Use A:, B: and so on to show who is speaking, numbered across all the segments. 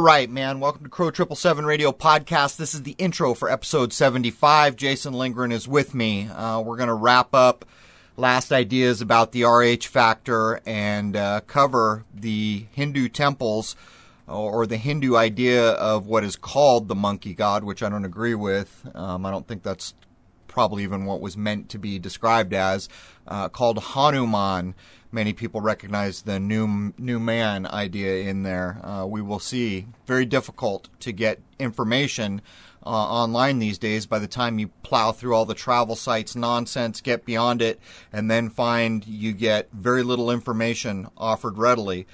A: All right, man. Welcome to Crow Triple Seven Radio Podcast. This is the intro for episode seventy-five. Jason Lindgren is with me. Uh, we're going to wrap up last ideas about the RH factor and uh, cover the Hindu temples or the Hindu idea of what is called the monkey god, which I don't agree with. Um, I don't think that's probably even what was meant to be described as, uh, called Hanuman. Many people recognize the new new man idea in there. Uh, we will see. Very difficult to get information uh, online these days. By the time you plow through all the travel sites nonsense, get beyond it, and then find you get very little information offered readily.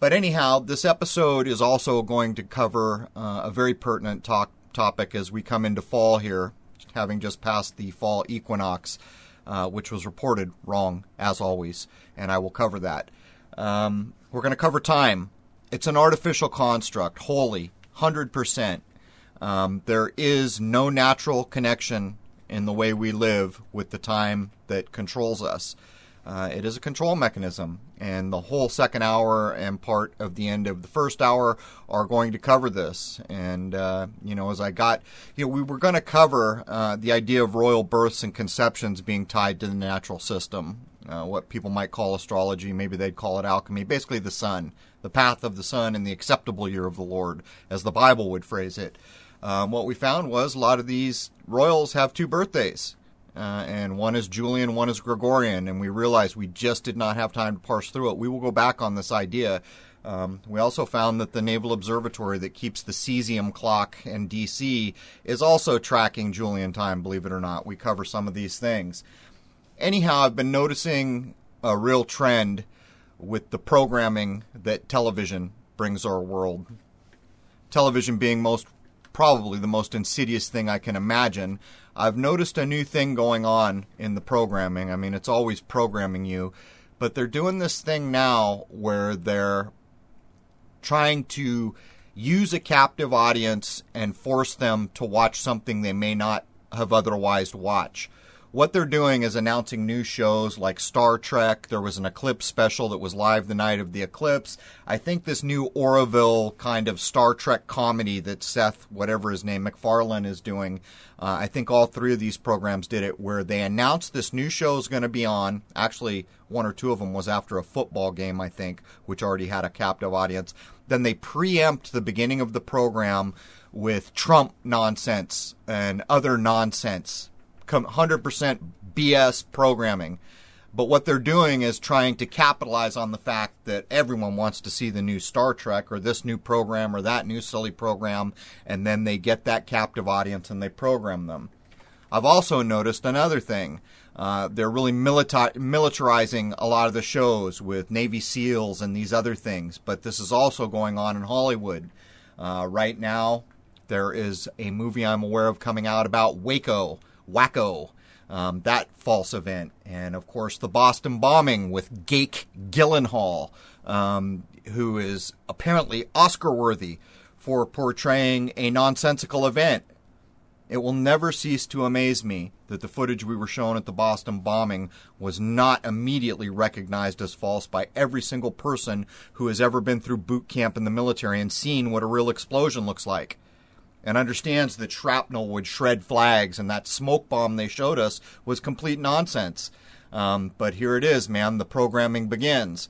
A: But anyhow, this episode is also going to cover uh, a very pertinent talk, topic as we come into fall here, having just passed the fall equinox, uh, which was reported wrong, as always, and I will cover that. Um, we're going to cover time. It's an artificial construct, wholly, 100%. Um, there is no natural connection in the way we live with the time that controls us. Uh, it is a control mechanism, and the whole second hour and part of the end of the first hour are going to cover this. And uh, you know, as I got, you know, we were going to cover uh, the idea of royal births and conceptions being tied to the natural system, uh, what people might call astrology, maybe they'd call it alchemy. Basically, the sun, the path of the sun, and the acceptable year of the Lord, as the Bible would phrase it. Um, what we found was a lot of these royals have two birthdays uh, and one is Julian, one is Gregorian, and we realized we just did not have time to parse through it. We will go back on this idea. Um, we also found that the Naval Observatory that keeps the cesium clock in DC is also tracking Julian time, believe it or not. We cover some of these things. Anyhow, I've been noticing a real trend with the programming that television brings our world. Television being most probably the most insidious thing I can imagine. I've noticed a new thing going on in the programming. I mean, it's always programming you, but they're doing this thing now where they're trying to use a captive audience and force them to watch something they may not have otherwise watched what they're doing is announcing new shows like Star Trek. There was an Eclipse special that was live the night of the eclipse. I think this new Orville kind of Star Trek comedy that Seth, whatever his name, MacFarlane is doing. Uh, I think all three of these programs did it where they announced this new show is going to be on. Actually, one or two of them was after a football game, I think, which already had a captive audience. Then they preempt the beginning of the program with Trump nonsense and other nonsense 100% BS programming. But what they're doing is trying to capitalize on the fact that everyone wants to see the new Star Trek or this new program or that new silly program, and then they get that captive audience and they program them. I've also noticed another thing. Uh, they're really milita- militarizing a lot of the shows with Navy SEALs and these other things, but this is also going on in Hollywood. Uh, right now, there is a movie I'm aware of coming out about Waco Wacko, um, that false event, and of course the Boston bombing with Jake Gyllenhaal, um, who is apparently Oscar worthy for portraying a nonsensical event. It will never cease to amaze me that the footage we were shown at the Boston bombing was not immediately recognized as false by every single person who has ever been through boot camp in the military and seen what a real explosion looks like and understands that shrapnel would shred flags and that smoke bomb they showed us was complete nonsense. Um, but here it is, man. The programming begins.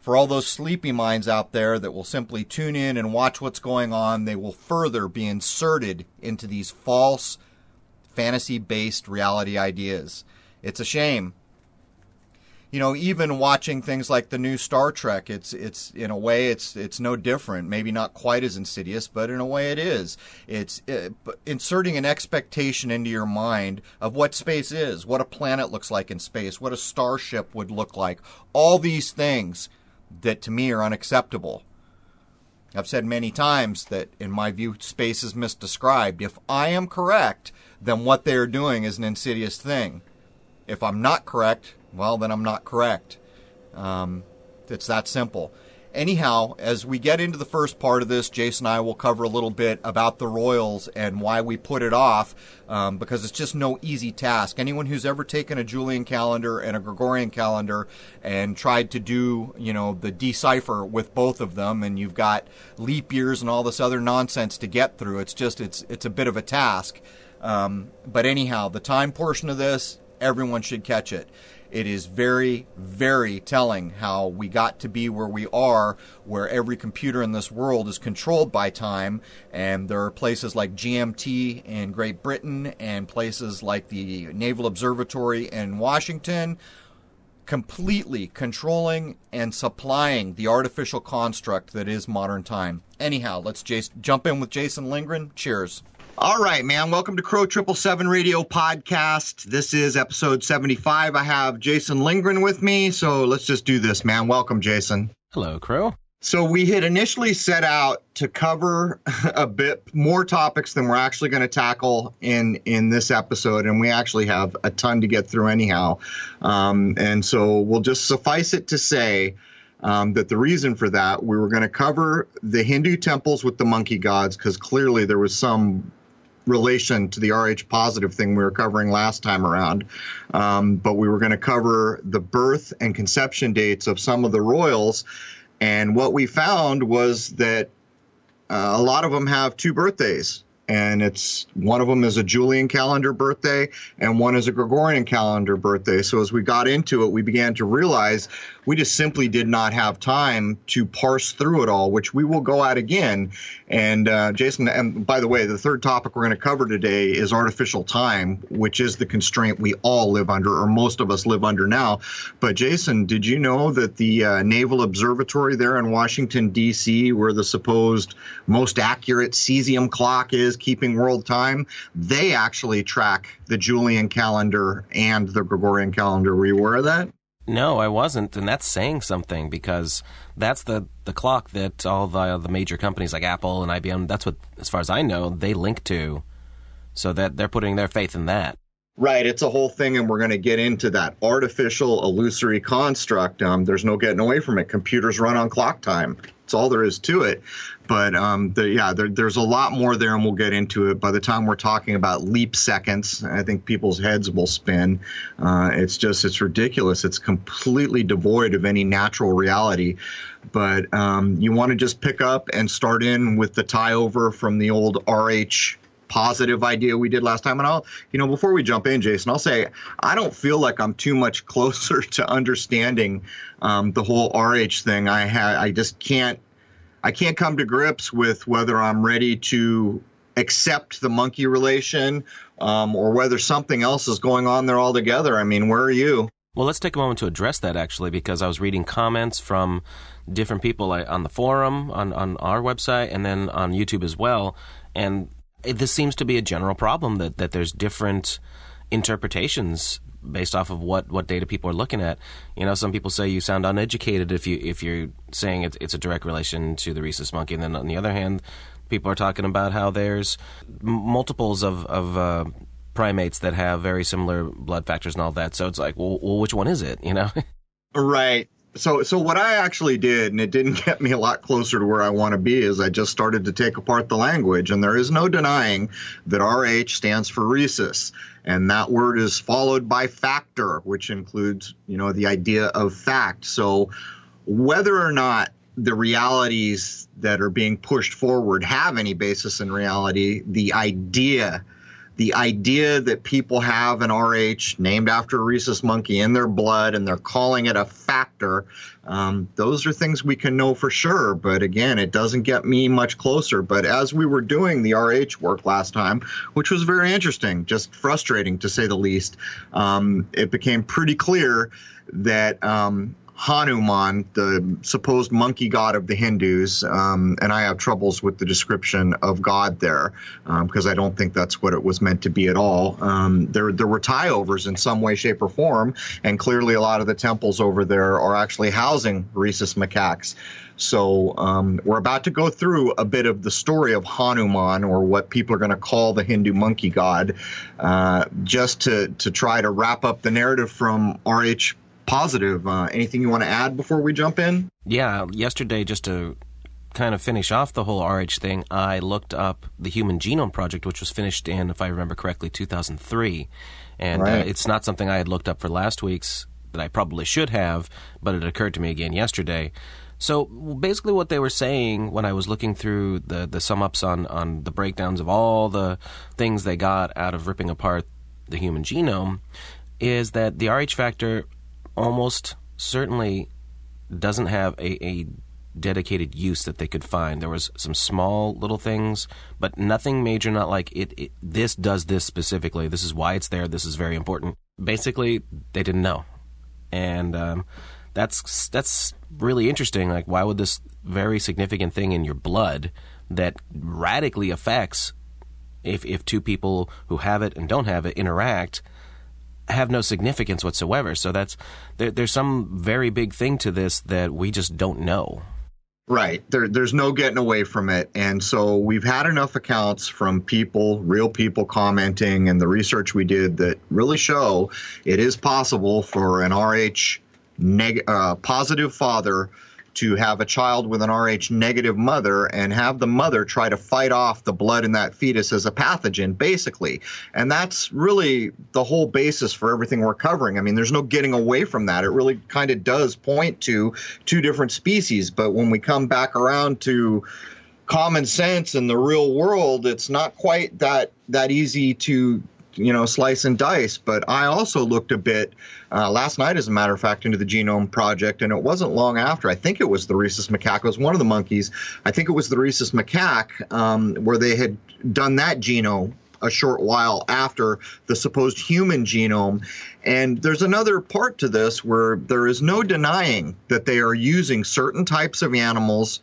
A: For all those sleepy minds out there that will simply tune in and watch what's going on, they will further be inserted into these false fantasy based reality ideas. It's a shame you know, even watching things like the new Star Trek, it's it's in a way it's it's no different. Maybe not quite as insidious, but in a way it is. It's uh, inserting an expectation into your mind of what space is, what a planet looks like in space, what a starship would look like. All these things that to me are unacceptable. I've said many times that, in my view, space is misdescribed. If I am correct, then what they are doing is an insidious thing. If I'm not correct, well, then I'm not correct. Um, it's that simple. anyhow, as we get into the first part of this, Jason and I will cover a little bit about the Royals and why we put it off, um, because it's just no easy task. Anyone who's ever taken a Julian calendar and a Gregorian calendar and tried to do, you know, the decipher with both of them, and you've got leap years and all this other nonsense to get through, it's just it's it's a bit of a task. Um, but anyhow, the time portion of this, everyone should catch it. It is very, very telling how we got to be where we are, where every computer in this world is controlled by time. And there are places like GMT in Great Britain and places like the Naval Observatory in Washington completely controlling and supplying the artificial construct that is modern time. Anyhow, let's jump in with Jason Lindgren. Cheers. All right, man. Welcome to Crow Triple Seven Radio Podcast. This is episode seventy-five. I have Jason Lindgren with me, so let's just do this, man. Welcome, Jason.
B: Hello, Crow.
A: So we had initially set out to cover a bit more topics than we're actually going to tackle in in this episode, and we actually have a ton to get through anyhow. Um, and so we'll just suffice it to say um, that the reason for that we were going to cover the Hindu temples with the monkey gods because clearly there was some relation to the Rh positive thing we were covering last time around. Um, but we were going to cover the birth and conception dates of some of the royals. And what we found was that uh, a lot of them have two birthdays and it's one of them is a Julian calendar birthday and one is a Gregorian calendar birthday. So as we got into it, we began to realize we just simply did not have time to parse through it all, which we will go at again. And uh, Jason, and by the way, the third topic we're going to cover today is artificial time, which is the constraint we all live under, or most of us live under now. But Jason, did you know that the uh, Naval Observatory there in Washington D.C., where the supposed most accurate cesium clock is? keeping world time, they actually track the Julian calendar and the Gregorian calendar. Were you aware of that?
B: No, I wasn't, and that's saying something because that's the, the clock that all the the major companies like Apple and IBM. That's what, as far as I know, they link to, so that they're putting their faith in that.
A: Right, it's a whole thing, and we're going to get into that artificial illusory construct. Um, there's no getting away from it. Computers run on clock time. That's all there is to it. But um, the, yeah, there, there's a lot more there, and we'll get into it. By the time we're talking about leap seconds, I think people's heads will spin. Uh, it's just, it's ridiculous. It's completely devoid of any natural reality. But um, you want to just pick up and start in with the tie over from the old RH positive idea we did last time. And I'll, you know, before we jump in, Jason, I'll say I don't feel like I'm too much closer to understanding um, the whole RH thing. I ha- I just can't, I can't come to grips with whether I'm ready to accept the monkey relation um, or whether something else is going on there altogether. I mean, where are you?
B: Well, let's take a moment to address that actually, because I was reading comments from different people on the forum, on, on our website, and then on YouTube as well. And this seems to be a general problem that, that there's different interpretations based off of what, what data people are looking at. You know, some people say you sound uneducated if you if you're saying it, it's a direct relation to the rhesus monkey, and then on the other hand, people are talking about how there's multiples of of uh, primates that have very similar blood factors and all that. So it's like, well, well which one is it? You know?
A: right so so what I actually did, and it didn't get me a lot closer to where I want to be, is I just started to take apart the language, and there is no denying that RH stands for rhesus, and that word is followed by factor, which includes you know the idea of fact. So whether or not the realities that are being pushed forward have any basis in reality, the idea the idea that people have an RH named after a rhesus monkey in their blood and they're calling it a factor, um, those are things we can know for sure. But again, it doesn't get me much closer. But as we were doing the RH work last time, which was very interesting, just frustrating to say the least, um, it became pretty clear that um, Hanuman, the supposed monkey god of the Hindus, um, and I have troubles with the description of God there because um, I don't think that's what it was meant to be at all. Um, there, there were tie overs in some way, shape, or form, and clearly a lot of the temples over there are actually housing rhesus macaques. So um, we're about to go through a bit of the story of Hanuman, or what people are going to call the Hindu monkey god, uh, just to to try to wrap up the narrative from R.H positive. Uh, anything you want to add before we jump in?
B: Yeah, yesterday, just to kind of finish off the whole RH thing, I looked up the Human Genome Project, which was finished in, if I remember correctly, 2003. And uh, right. uh, it's not something I had looked up for last week's that I probably should have, but it occurred to me again yesterday. So basically, what they were saying when I was looking through the the sum ups on on the breakdowns of all the things they got out of ripping apart the human genome is that the RH factor almost certainly doesn't have a, a dedicated use that they could find. There was some small little things, but nothing major. Not like it, it. This does this specifically. This is why it's there. This is very important. Basically, they didn't know, and um, that's that's really interesting. Like, why would this very significant thing in your blood that radically affects if if two people who have it and don't have it interact? Have no significance whatsoever. So that's there, there's some very big thing to this that we just don't know.
A: Right. There, there's no getting away from it. And so we've had enough accounts from people, real people commenting, and the research we did that really show it is possible for an RH neg- uh, positive father to have a child with an Rh negative mother and have the mother try to fight off the blood in that fetus as a pathogen, basically. And that's really the whole basis for everything we're covering. I mean, there's no getting away from that. It really kind of does point to two different species. But when we come back around to common sense in the real world, it's not quite that that easy to you know slice and dice. But I also looked a bit uh, last night, as a matter of fact, into the Genome Project, and it wasn't long after. I think it was the rhesus macaque. It was one of the monkeys. I think it was the rhesus macaque um, where they had done that genome a short while after the supposed human genome. And there's another part to this where there is no denying that they are using certain types of animals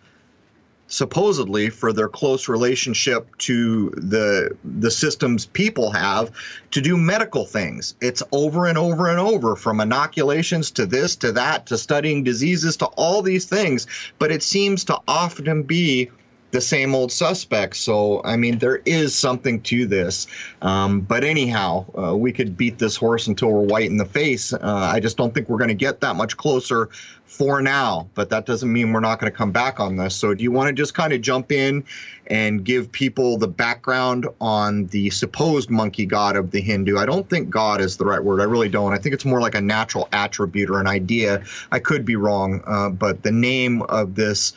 A: supposedly for their close relationship to the the systems people have to do medical things. It's over and over and over from inoculations to this to that to studying diseases to all these things, but it seems to often be the same old suspects. So, I mean, there is something to this. Um, but anyhow, uh, we could beat this horse until we're white in the face. Uh, I just don't think we're going to get that much closer for now. But that doesn't mean we're not going to come back on this. So, do you want to just kind of jump in and give people the background on the supposed monkey god of the Hindu? I don't think God is the right word. I really don't. I think it's more like a natural attribute or an idea. I could be wrong, uh, but the name of this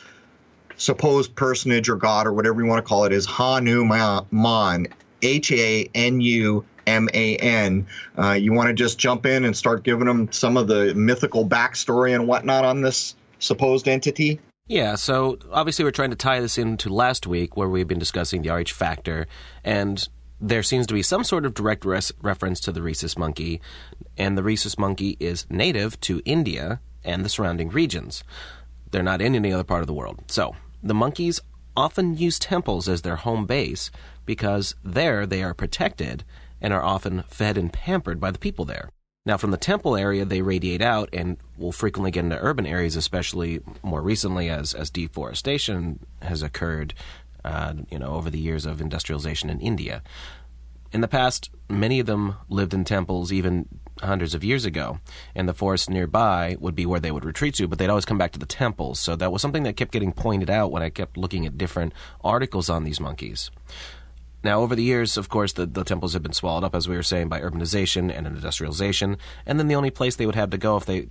A: supposed personage or god or whatever you want to call it is Hanuman, H A N U M A N. Uh, you want to just jump in and start giving them some of the mythical backstory and whatnot on this supposed entity?
B: Yeah, so obviously we're trying to tie this into last week where we've been discussing the RH factor, and there seems to be some sort of direct res- reference to the rhesus monkey, and the rhesus monkey is native to India and the surrounding regions. They're not in any other part of the world. So, the monkeys often use temples as their home base because there they are protected and are often fed and pampered by the people there. Now, from the temple area, they radiate out and will frequently get into urban areas, especially more recently as, as deforestation has occurred, uh, you know, over the years of industrialization in India. In the past, many of them lived in temples even hundreds of years ago, and the forest nearby would be where they would retreat to, but they'd always come back to the temples. So that was something that kept getting pointed out when I kept looking at different articles on these monkeys. Now, over the years, of course, the, the temples have been swallowed up, as we were saying, by urbanization and industrialization, and then the only place they would have to go if they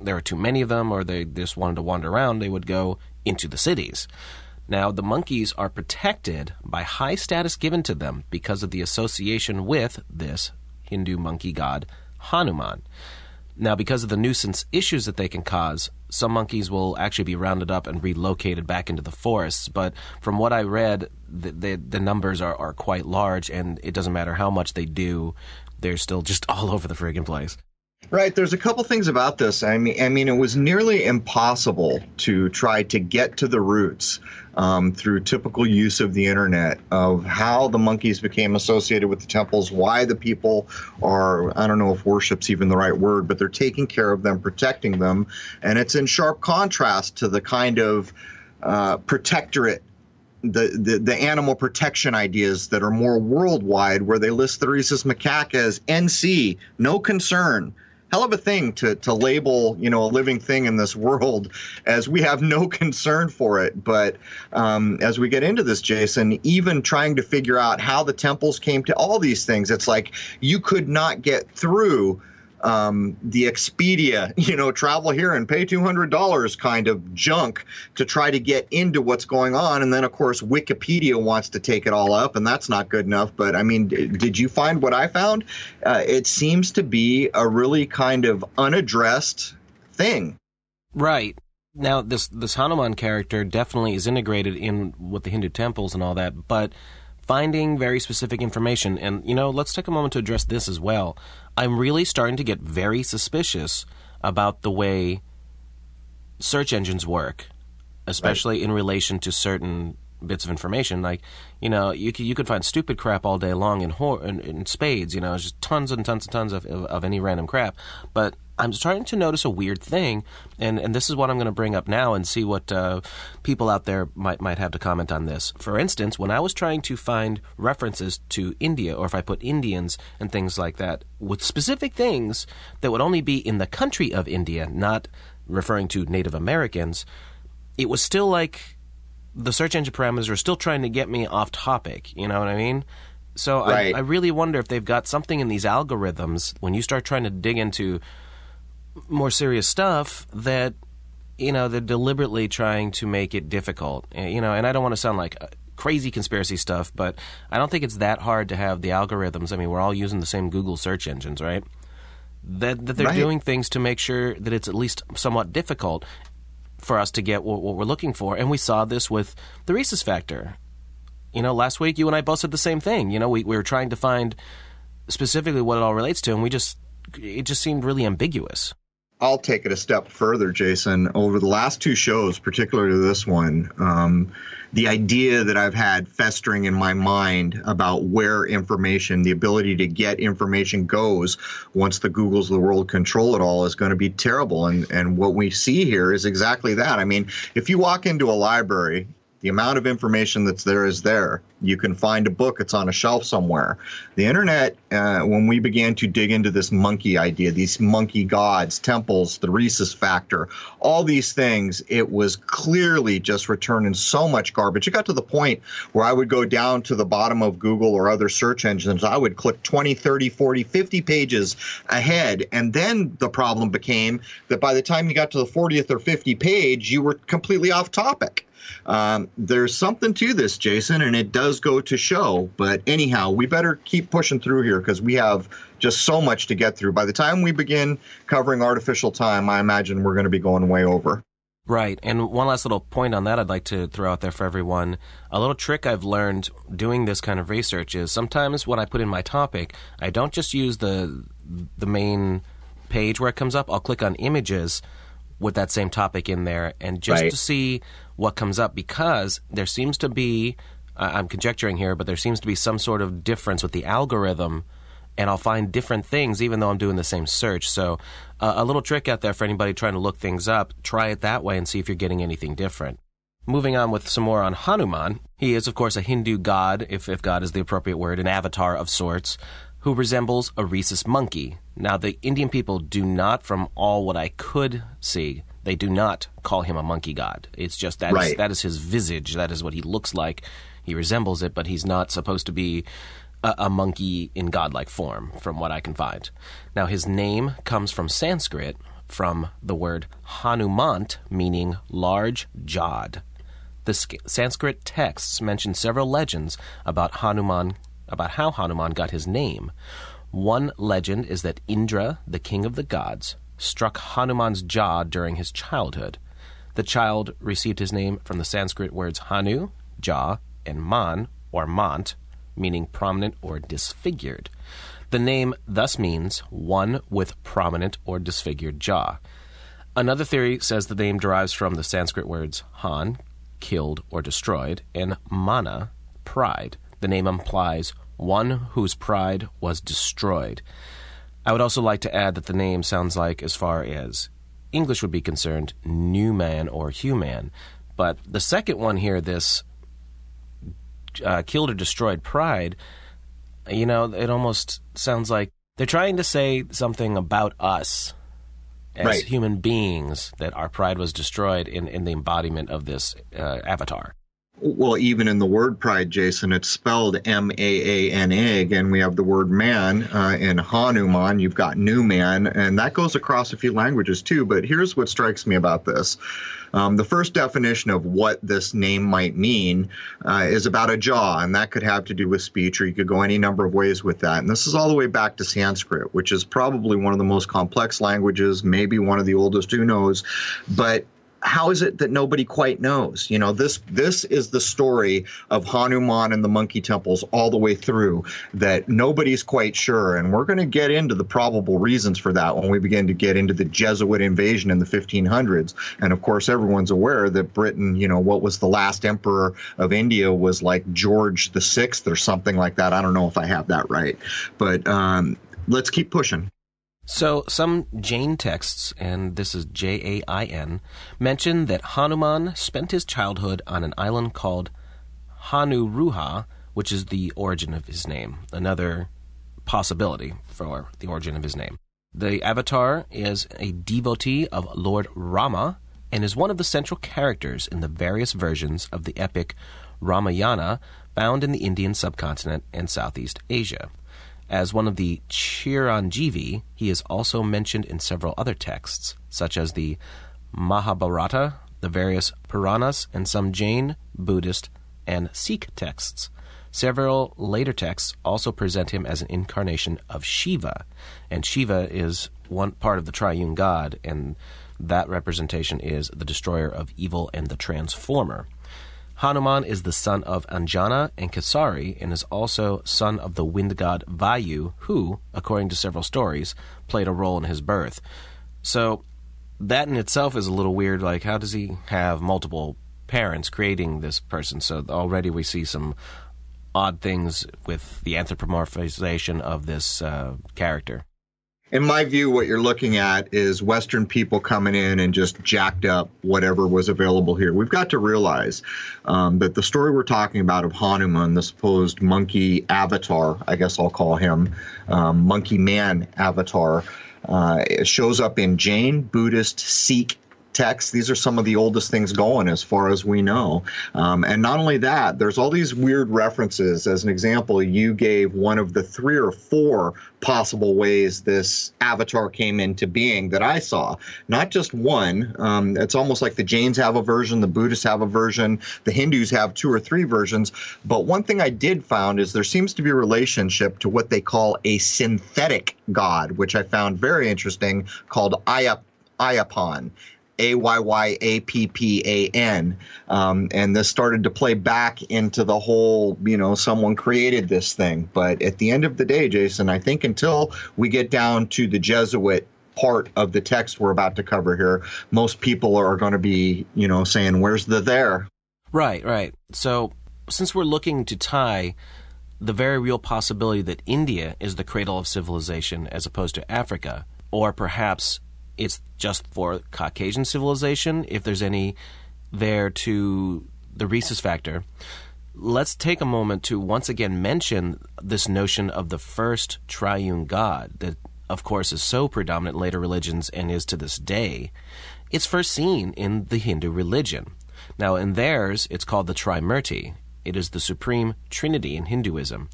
B: there were too many of them or they just wanted to wander around, they would go into the cities. Now, the monkeys are protected by high status given to them because of the association with this Hindu monkey god, Hanuman. Now, because of the nuisance issues that they can cause, some monkeys will actually be rounded up and relocated back into the forests. But from what I read, the, the, the numbers are, are quite large, and it doesn't matter how much they do, they're still just all over the friggin' place.
A: Right. There's a couple things about this. I mean, I mean, it was nearly impossible to try to get to the roots um, through typical use of the internet of how the monkeys became associated with the temples, why the people are, I don't know if worship's even the right word, but they're taking care of them, protecting them. And it's in sharp contrast to the kind of uh, protectorate the, the, the animal protection ideas that are more worldwide, where they list the rhesus macaque as NC, no concern, hell of a thing to to label, you know, a living thing in this world, as we have no concern for it. But um, as we get into this, Jason, even trying to figure out how the temples came to all these things, it's like you could not get through um, the Expedia, you know, travel here and pay $200 kind of junk to try to get into what's going on. And then, of course, Wikipedia wants to take it all up, and that's not good enough. But I mean, did you find what I found? Uh, it seems to be a really kind of unaddressed thing.
B: Right. Now, this this Hanuman character definitely is integrated in with the Hindu temples and all that, but finding very specific information. And, you know, let's take a moment to address this as well. I'm really starting to get very suspicious about the way search engines work, especially right. in relation to certain bits of information. Like, you know, you could, you could find stupid crap all day long in, hor- in, in spades. You know, just tons and tons and tons of, of, of any random crap. But I'm starting to notice a weird thing, and, and this is what I'm going to bring up now and see what uh, people out there might might have to comment on this. For instance, when I was trying to find references to India, or if I put Indians and things like that, with specific things that would only be in the country of India, not referring to Native Americans, it was still like the search engine parameters are still trying to get me off topic. You know what I mean? So right. I, I really wonder if they've got something in these algorithms when you start trying to dig into more serious stuff that you know they're deliberately trying to make it difficult. Eh, you know, and I don't want to sound like uh, crazy conspiracy stuff, but I don't think it's that hard to have the algorithms. I mean, we're all using the same Google search engines, right? That that they're right. doing things to make sure that it's at least somewhat difficult for us to get what, what we're looking for. And we saw this with the rhesus factor. You know, last week you and I both said the same thing. You know, we, we were trying to find specifically what it all relates to, and we just it just seemed really ambiguous.
A: I'll take it a step further, Jason. Over the last two shows, particularly this one, um, the idea that I've had festering in my mind about where information, the ability to get information goes once the Googles of the world control it all is going to be terrible. And, and what we see here is exactly that. I mean, if you walk into a library the amount of information that's there is there. You can find a book, it's on a shelf somewhere. The internet, uh, when we began to dig into this monkey idea, these monkey gods, temples, the rhesus factor, all these things, it was clearly just returning so much garbage. It got to the point where I would go down to the bottom of Google or other search engines. I would click 20, 30, 40, 50 pages ahead. And then the problem became that by the time you got to the 40th or 50 page, you were completely off topic. Um, there's something to this, Jason, and it does go to show. But anyhow, we better keep pushing through here because we have just so much to get through. By the time we begin covering artificial time, I imagine we're going to be going way over.
B: Right. And one last little point on that I'd like to throw out there for everyone. A little trick I've learned doing this kind of research is sometimes when I put in my topic, I don't just use the the main page where it comes up. I'll click on images with that same topic in there and just right. to see what comes up because there seems to be, I'm conjecturing here, but there seems to be some sort of difference with the algorithm. And I'll find different things even though I'm doing the same search. So, uh, a little trick out there for anybody trying to look things up try it that way and see if you're getting anything different. Moving on with some more on Hanuman. He is, of course, a Hindu god, if, if god is the appropriate word, an avatar of sorts, who resembles a rhesus monkey. Now, the Indian people do not, from all what I could see, they do not call him a monkey god. It's just that right. is, that is his visage. That is what he looks like. He resembles it, but he's not supposed to be a, a monkey in godlike form, from what I can find. Now, his name comes from Sanskrit, from the word Hanumant, meaning large jawed. The Sanskrit texts mention several legends about Hanuman, about how Hanuman got his name. One legend is that Indra, the king of the gods, struck Hanuman's jaw during his childhood. The child received his name from the Sanskrit words Hanu, jaw, and Man, or Mant, meaning prominent or disfigured. The name thus means one with prominent or disfigured jaw. Another theory says the name derives from the Sanskrit words Han, killed or destroyed, and Mana, pride. The name implies one whose pride was destroyed. I would also like to add that the name sounds like, as far as English would be concerned, new man or human. But the second one here, this uh, killed or destroyed pride, you know, it almost sounds like They're trying to say something about us as
A: Right.
B: human beings that our pride was destroyed in, in the embodiment of this uh, avatar.
A: Well, even in the word pride, Jason, it's spelled M A A N A. Again, we have the word man uh, in Hanuman. You've got new man, and that goes across a few languages too. But here's what strikes me about this. Um, the first definition of what this name might mean uh, is about a jaw, and that could have to do with speech, or you could go any number of ways with that. And this is all the way back to Sanskrit, which is probably one of the most complex languages, maybe one of the oldest, who knows. But how is it that nobody quite knows? You know, this this is the story of Hanuman and the monkey temples all the way through that nobody's quite sure, and we're going to get into the probable reasons for that when we begin to get into the Jesuit invasion in the 1500s. And of course, everyone's aware that Britain, you know, what was the last emperor of India was like George the Sixth or something like that. I don't know if I have that right, but um, let's keep pushing.
B: So, some Jain texts, and this is J A I N, mention that Hanuman spent his childhood on an island called Hanuruha, which is the origin of his name. Another possibility for the origin of his name. The avatar is a devotee of Lord Rama and is one of the central characters in the various versions of the epic Ramayana found in the Indian subcontinent and Southeast Asia. As one of the Chiranjeevi, he is also mentioned in several other texts, such as the Mahabharata, the various Puranas, and some Jain, Buddhist, and Sikh texts. Several later texts also present him as an incarnation of Shiva, and Shiva is one part of the triune God, and that representation is the destroyer of evil and the transformer. Hanuman is the son of Anjana and Kesari and is also son of the wind god Vayu, who, according to several stories, played a role in his birth. So that in itself is a little weird. Like, how does he have multiple parents creating this person? So already we see some odd things with the anthropomorphization of this uh, character.
A: In my view, what you're looking at is Western people coming in and just jacked up whatever was available here. We've got to realize um, that the story we're talking about of Hanuman, the supposed monkey avatar, I guess I'll call him, um, monkey man avatar, uh, shows up in Jain, Buddhist, Sikh, texts. These are some of the oldest things going as far as we know. Um, and not only that, there's all these weird references. As an example, you gave one of the three or four possible ways this avatar came into being that I saw. Not just one. Um, it's almost like the Jains have a version, the Buddhists have a version, the Hindus have two or three versions. But one thing I did found is there seems to be a relationship to what they call a synthetic god, which I found very interesting, called Ayap. Ayyappan. A Y Y A P P A N. Um, and this started to play back into the whole, you know, someone created this thing. But at the end of the day, Jason, I think until we get down to the Jesuit part of the text we're about to cover here, most people are going to be, you know, saying, where's the there?
B: Right, right. So, since we're looking to tie the very real possibility that India is the cradle of civilization as opposed to Africa, or perhaps it's just for Caucasian civilization, if there's any there to the rhesus factor, let's take a moment to once again mention this notion of the first triune God that, of course, is so predominant in later religions and is to this day. It's first seen in the Hindu religion. Now, in theirs, it's called the Trimurti. It is the supreme trinity in Hinduism,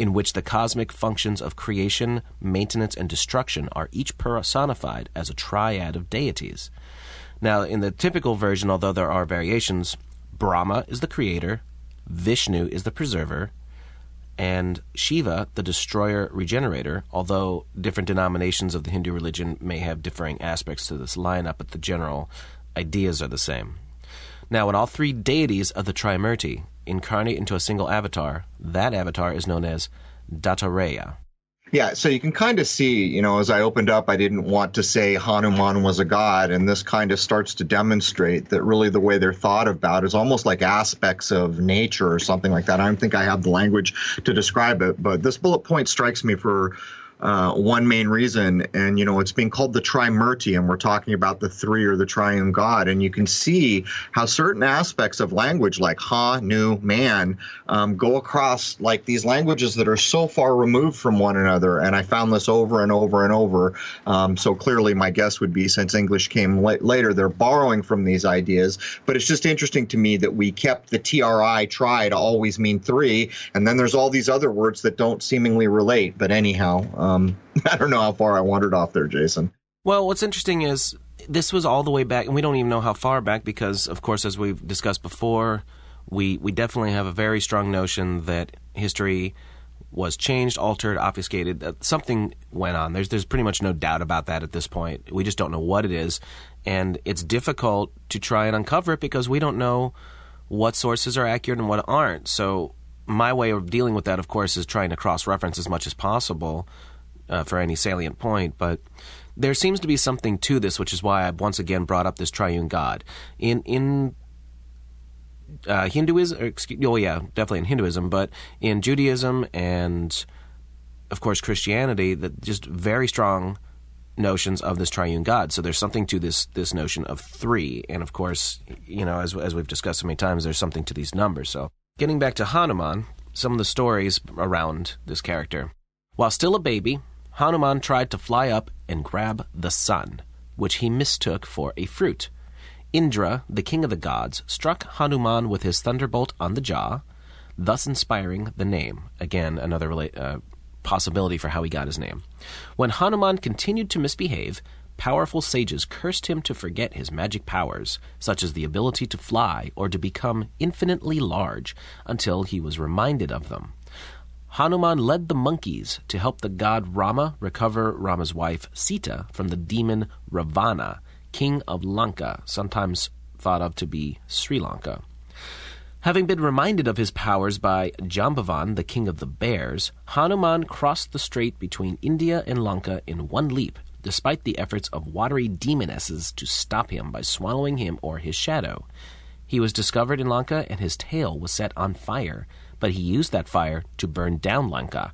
B: in which the cosmic functions of creation, maintenance, and destruction are each personified as a triad of deities. Now, in the typical version, although there are variations, Brahma is the creator, Vishnu is the preserver, and Shiva, the destroyer regenerator, although different denominations of the Hindu religion may have differing aspects to this lineup, but the general ideas are the same. Now, when all three deities of the Trimurti incarnate into a single avatar, that avatar is known as Dattatreya.
A: Yeah, so you can kind of see, you know, as I opened up, I didn't want to say Hanuman was a god, and this kind of starts to demonstrate that really the way they're thought about is almost like aspects of nature or something like that. I don't think I have the language to describe it, but this bullet point strikes me for uh, one main reason. And, you know, it's being called the Trimurti, and we're talking about the three or the triune God. And you can see how certain aspects of language, like ha, nu, man, um, go across like these languages that are so far removed from one another. And I found this over and over and over. Um, so clearly, my guess would be since English came la- later, they're borrowing from these ideas. But it's just interesting to me that we kept the TRI, try, to always mean three. And then there's all these other words that don't seemingly relate. But anyhow, um, I don't know how far I wandered off there, Jason.
B: Well, what's interesting is this was all the way back, and we don't even know how far back because, of course, as we've discussed before, we we definitely have a very strong notion that history was changed, altered, obfuscated. Uh, something went on. There's there's pretty much no doubt about that at this point. We just don't know what it is, and it's difficult to try and uncover it because we don't know what sources are accurate and what aren't. So my way of dealing with that, of course, is trying to cross reference as much as possible uh, for any salient point, but there seems to be something to this, which is why I've once again brought up this triune God. In in uh, Hinduism, excuse, oh yeah, definitely in Hinduism, but in Judaism and of course Christianity, that just very strong notions of this triune God. So there's something to this this notion of three, and of course, you know, as as we've discussed so many times, there's something to these numbers. So getting back to Hanuman, some of the stories around this character. While still a baby, Hanuman tried to fly up and grab the sun, which he mistook for a fruit. Indra, the king of the gods, struck Hanuman with his thunderbolt on the jaw, thus inspiring the name. Again, another uh, possibility for how he got his name. When Hanuman continued to misbehave, powerful sages cursed him to forget his magic powers, such as the ability to fly or to become infinitely large, until he was reminded of them. Hanuman led the monkeys to help the god Rama recover Rama's wife Sita from the demon Ravana, king of Lanka, sometimes thought of to be Sri Lanka. Having been reminded of his powers by Jambavan, the king of the bears, Hanuman crossed the strait between India and Lanka in one leap, despite the efforts of watery demonesses to stop him by swallowing him or his shadow. He was discovered in Lanka and his tail was set on fire, but he used that fire to burn down Lanka.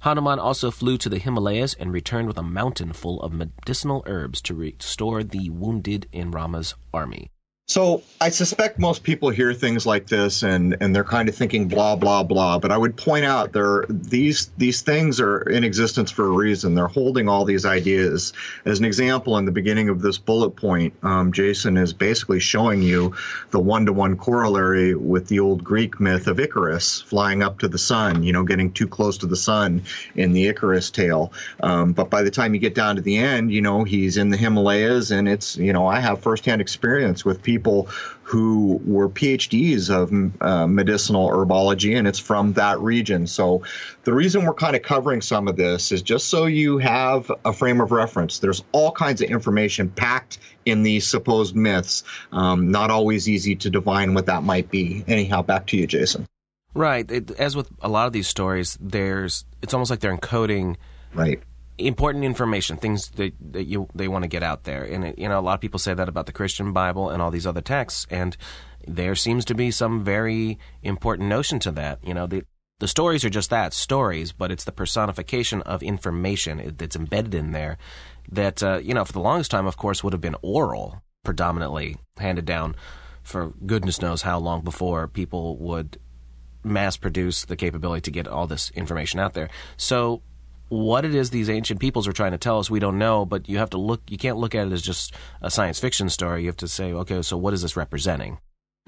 B: Hanuman also flew to the Himalayas and returned with a mountain full of medicinal herbs to restore the wounded in Rama's army.
A: So I suspect most people hear things like this and, and they're kind of thinking blah blah blah. But I would point out there these these things are in existence for a reason. They're holding all these ideas. As an example, in the beginning of this bullet point, um, Jason is basically showing you the one to one corollary with the old Greek myth of Icarus flying up to the sun. You know, getting too close to the sun in the Icarus tale. Um, but by the time you get down to the end, you know he's in the Himalayas, and it's you know I have firsthand experience with people people who were PhDs of uh, medicinal herbology, and it's from that region. So, the reason we're kind of covering some of this is just so you have a frame of reference. There's all kinds of information packed in these supposed myths. Um, not always easy to divine what that might be. Anyhow, back to you, Jason.
B: Right. It, as with a lot of these stories, there's it's almost like they're encoding
A: right
B: important information, things that, that you they want to get out there. And it, you know, a lot of people say that about the Christian Bible and all these other texts, and there seems to be some very important notion to that. You know, the the stories are just that stories, but it's the personification of information that's embedded in there. That uh, you know, for the longest time, of course, would have been oral, predominantly handed down for goodness knows how long before people would mass produce the capability to get all this information out there. So what it is these ancient peoples are trying to tell us we don't know but you have to look you can't look at it as just a science fiction story you have to say okay so what is this representing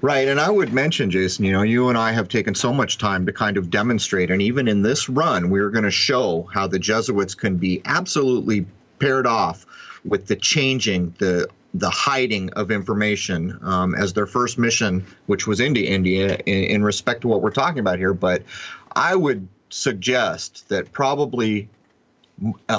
A: right and i would mention jason you know you and i have taken so much time to kind of demonstrate and even in this run we're going to show how the jesuits can be absolutely paired off with the changing the the hiding of information um, as their first mission, which was into India, in, in respect to what we're talking about here. But I would suggest that probably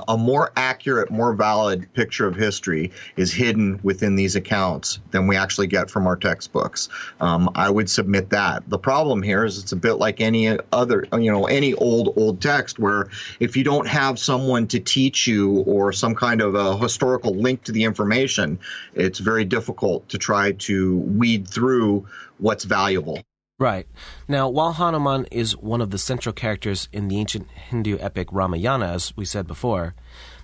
A: a more accurate, more valid picture of history is hidden within these accounts than we actually get from our textbooks. Um, I would submit that. The problem here is it's a bit like any other, you know, any old, old text where if you don't have someone to teach you or some kind of a historical link to the information, it's very difficult to try to weed through what's valuable.
B: Right. Now, while Hanuman is one of the central characters in the ancient Hindu epic Ramayana, as we said before,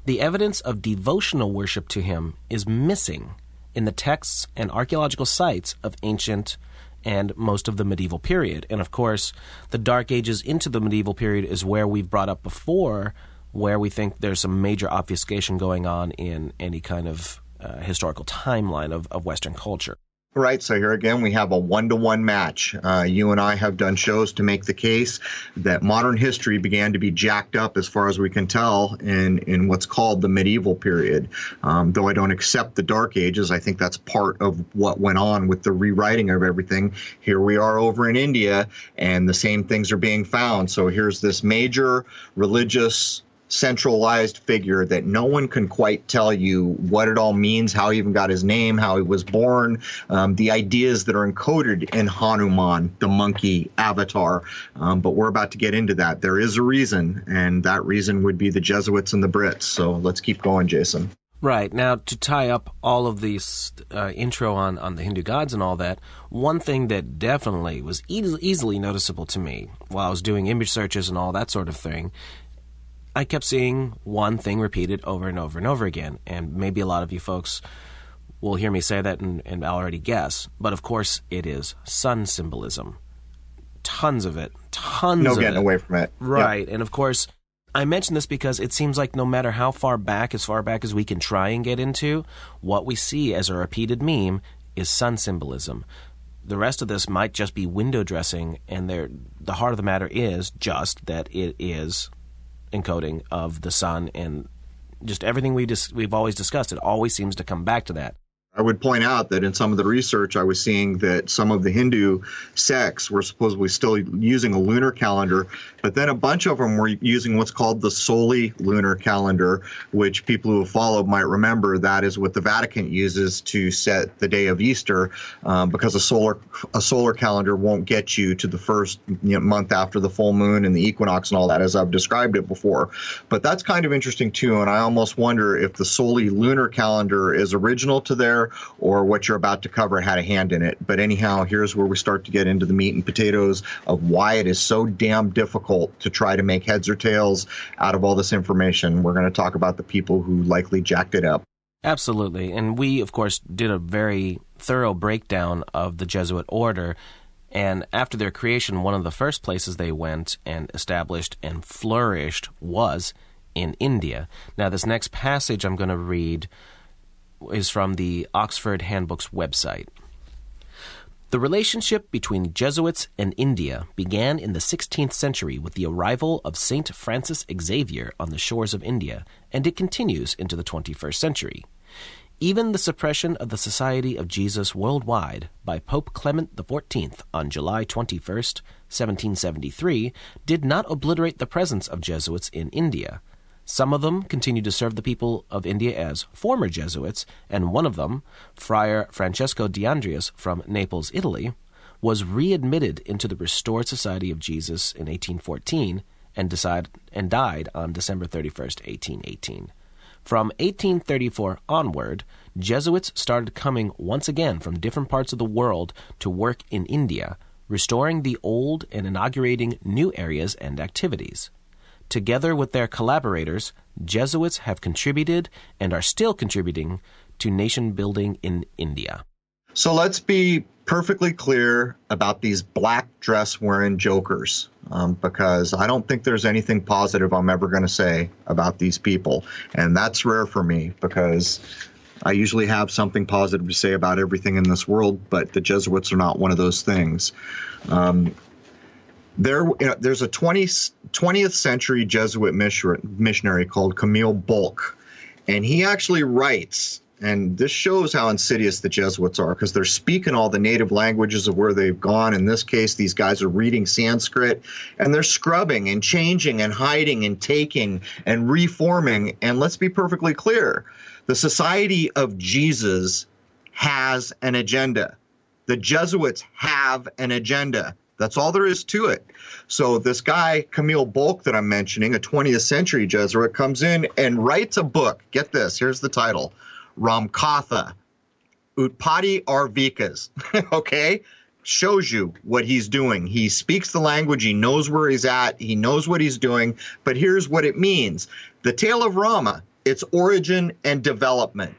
B: the evidence of devotional worship to him is missing in the texts and archaeological sites of ancient and most of the medieval period. And of course, the Dark Ages into the medieval period is where we've brought up before, where we think there's some major obfuscation going on in any kind of uh, historical timeline of, of Western culture.
A: Right. So here again, we have a one to one match. Uh, you and I have done shows to make the case that modern history began to be jacked up, as far as we can tell, in, in what's called the medieval period. Um, though I don't accept the Dark Ages, I think that's part of what went on with the rewriting of everything. Here we are over in India, and the same things are being found. So here's this major religious centralized figure that no one can quite tell you what it all means, how he even got his name, how he was born, um, the ideas that are encoded in Hanuman, the monkey avatar. Um, but we're about to get into that. There is a reason, and that reason would be the Jesuits and the Brits. So let's keep going, Jason.
B: Right. Now, to tie up all of these uh, intro on, on the Hindu gods and all that, one thing that definitely was e- easily noticeable to me while I was doing image searches and all that sort of thing I kept seeing one thing repeated over and over and over again. And maybe a lot of you folks will hear me say that and, and already guess. But of course, it is sun symbolism. Tons of it. Tons
A: no getting
B: it.
A: away from it.
B: Right.
A: Yep.
B: And of course, I mention this because it seems like no matter how far back, as far back as we can try and get into, what we see as a repeated meme is sun symbolism. The rest of this might just be window dressing, and the heart of the matter is just that it is encoding of the sun and just everything we dis- we've always discussed. It always seems to come back to that.
A: I would point out that in some of the research, I was seeing that some of the Hindu sects were supposedly still using a lunar calendar, but then a bunch of them were using what's called the Soli lunar calendar, which people who have followed might remember that is what the Vatican uses to set the day of Easter, um, because a solar a solar calendar won't get you to the first you know, month after the full moon and the equinox and all that, as I've described it before. But that's kind of interesting too, and I almost wonder if the Soli lunar calendar is original to or what you're about to cover had a hand in it. But anyhow, here's where we start to get into the meat and potatoes of why it is so damn difficult to try to make heads or tails out of all this information. We're going to talk about the people who likely jacked it up.
B: Absolutely. And we, of course, did a very thorough breakdown of the Jesuit order. And after their creation, one of the first places they went and established and flourished was in India. Now, this next passage I'm going to read is from the Oxford Handbook's website. The relationship between Jesuits and India began in the 16th century with the arrival of St. Francis Xavier on the shores of India, and it continues into the 21st century. Even the suppression of the Society of Jesus worldwide by Pope Clement XIV on July 21, 1773, did not obliterate the presence of Jesuits in India. Some of them continued to serve the people of India as former Jesuits, and one of them, Friar Francesco D'Andreas from Naples, Italy, was readmitted into the Restored Society of Jesus in 1814 and, decide, and died on December 31st, 1818. From 1834 onward, Jesuits started coming once again from different parts of the world to work in India, restoring the old and inaugurating new areas and activities. Together with their collaborators, Jesuits have contributed and are still contributing to nation building in India.
A: So let's be perfectly clear about these black dress wearing jokers, um, because I don't think there's anything positive I'm ever going to say about these people. And that's rare for me because I usually have something positive to say about everything in this world, but the Jesuits are not one of those things. Um, there, there's a 20, 20th century Jesuit missionary called Camille Bulcke, and he actually writes, and this shows how insidious the Jesuits are because they're speaking all the native languages of where they've gone. In this case, these guys are reading Sanskrit, and they're scrubbing and changing and hiding and taking and reforming. And let's be perfectly clear the Society of Jesus has an agenda. The Jesuits have an agenda. That's all there is to it. So this guy, Camille Bulcke, that I'm mentioning, a 20th century Jesuit, comes in and writes a book. Get this, here's the title Ramkatha, Utpatti aur Vikas. okay? shows you what he's doing. He speaks the language, he knows where he's at, he knows what he's doing, but here's what it means. The tale of Rama, its origin and development.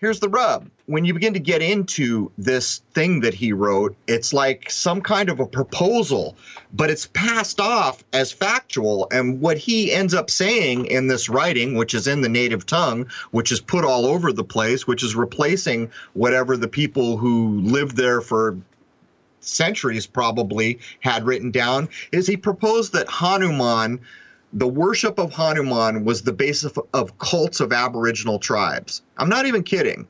A: Here's the rub. When you begin to get into this thing that he wrote, it's like some kind of a proposal, but it's passed off as factual. And what he ends up saying in this writing, which is in the native tongue, which is put all over the place, which is replacing whatever the people who lived there for centuries probably had written down, is he proposed that Hanuman the worship of Hanuman was the basis of, of, cults of Aboriginal tribes. I'm not even kidding.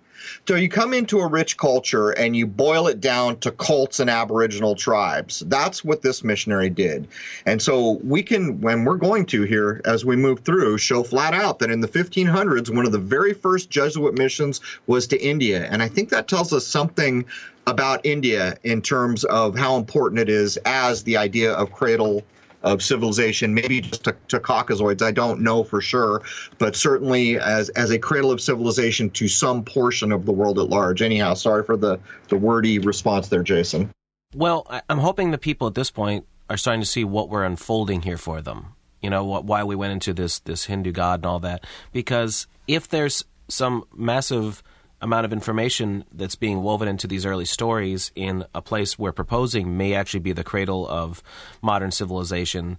A: So you come into a rich culture and you boil it down to cults and Aboriginal tribes. That's what this missionary did. And so we can, when we're going to here as we move through, show flat out that in the 1500s, one of the very first Jesuit missions was to India. And I think that tells us something about India in terms of how important it is as the idea of cradle of civilization, maybe just to, to, Caucasoids. I don't know for sure, but certainly as as a cradle of civilization to some portion of the world at large. Anyhow, sorry for the the wordy response there, Jason.
B: Well, I'm hoping the people at this point are starting to see what we're unfolding here for them. You know, what, why we went into this this Hindu god and all that. Because if there's some massive amount of information that's being woven into these early stories in a place where proposing may actually be the cradle of modern civilization.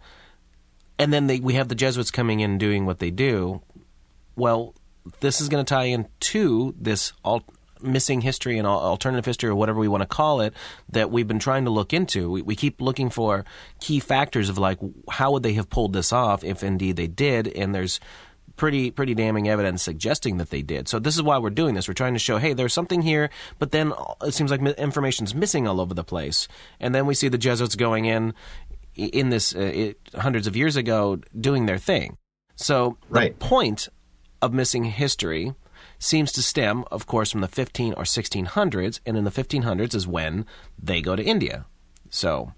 B: And then they, we have the Jesuits coming in doing what they do. Well, this is going to tie into this alt- missing history and alternative history or whatever we want to call it that we've been trying to look into. We, we, keep looking for key factors of like how would they have pulled this off if indeed they did, and there's pretty pretty damning evidence suggesting that they did. So this is why we're doing this. We're trying to show, hey, there's something here, but then it seems like information's missing all over the place. And then we see the Jesuits going in in this uh, it, hundreds of years ago doing their thing. So
A: right.
B: the point of missing history seems to stem, of course, from the 15 or 1600s, and in the 1500s is when they go to India. So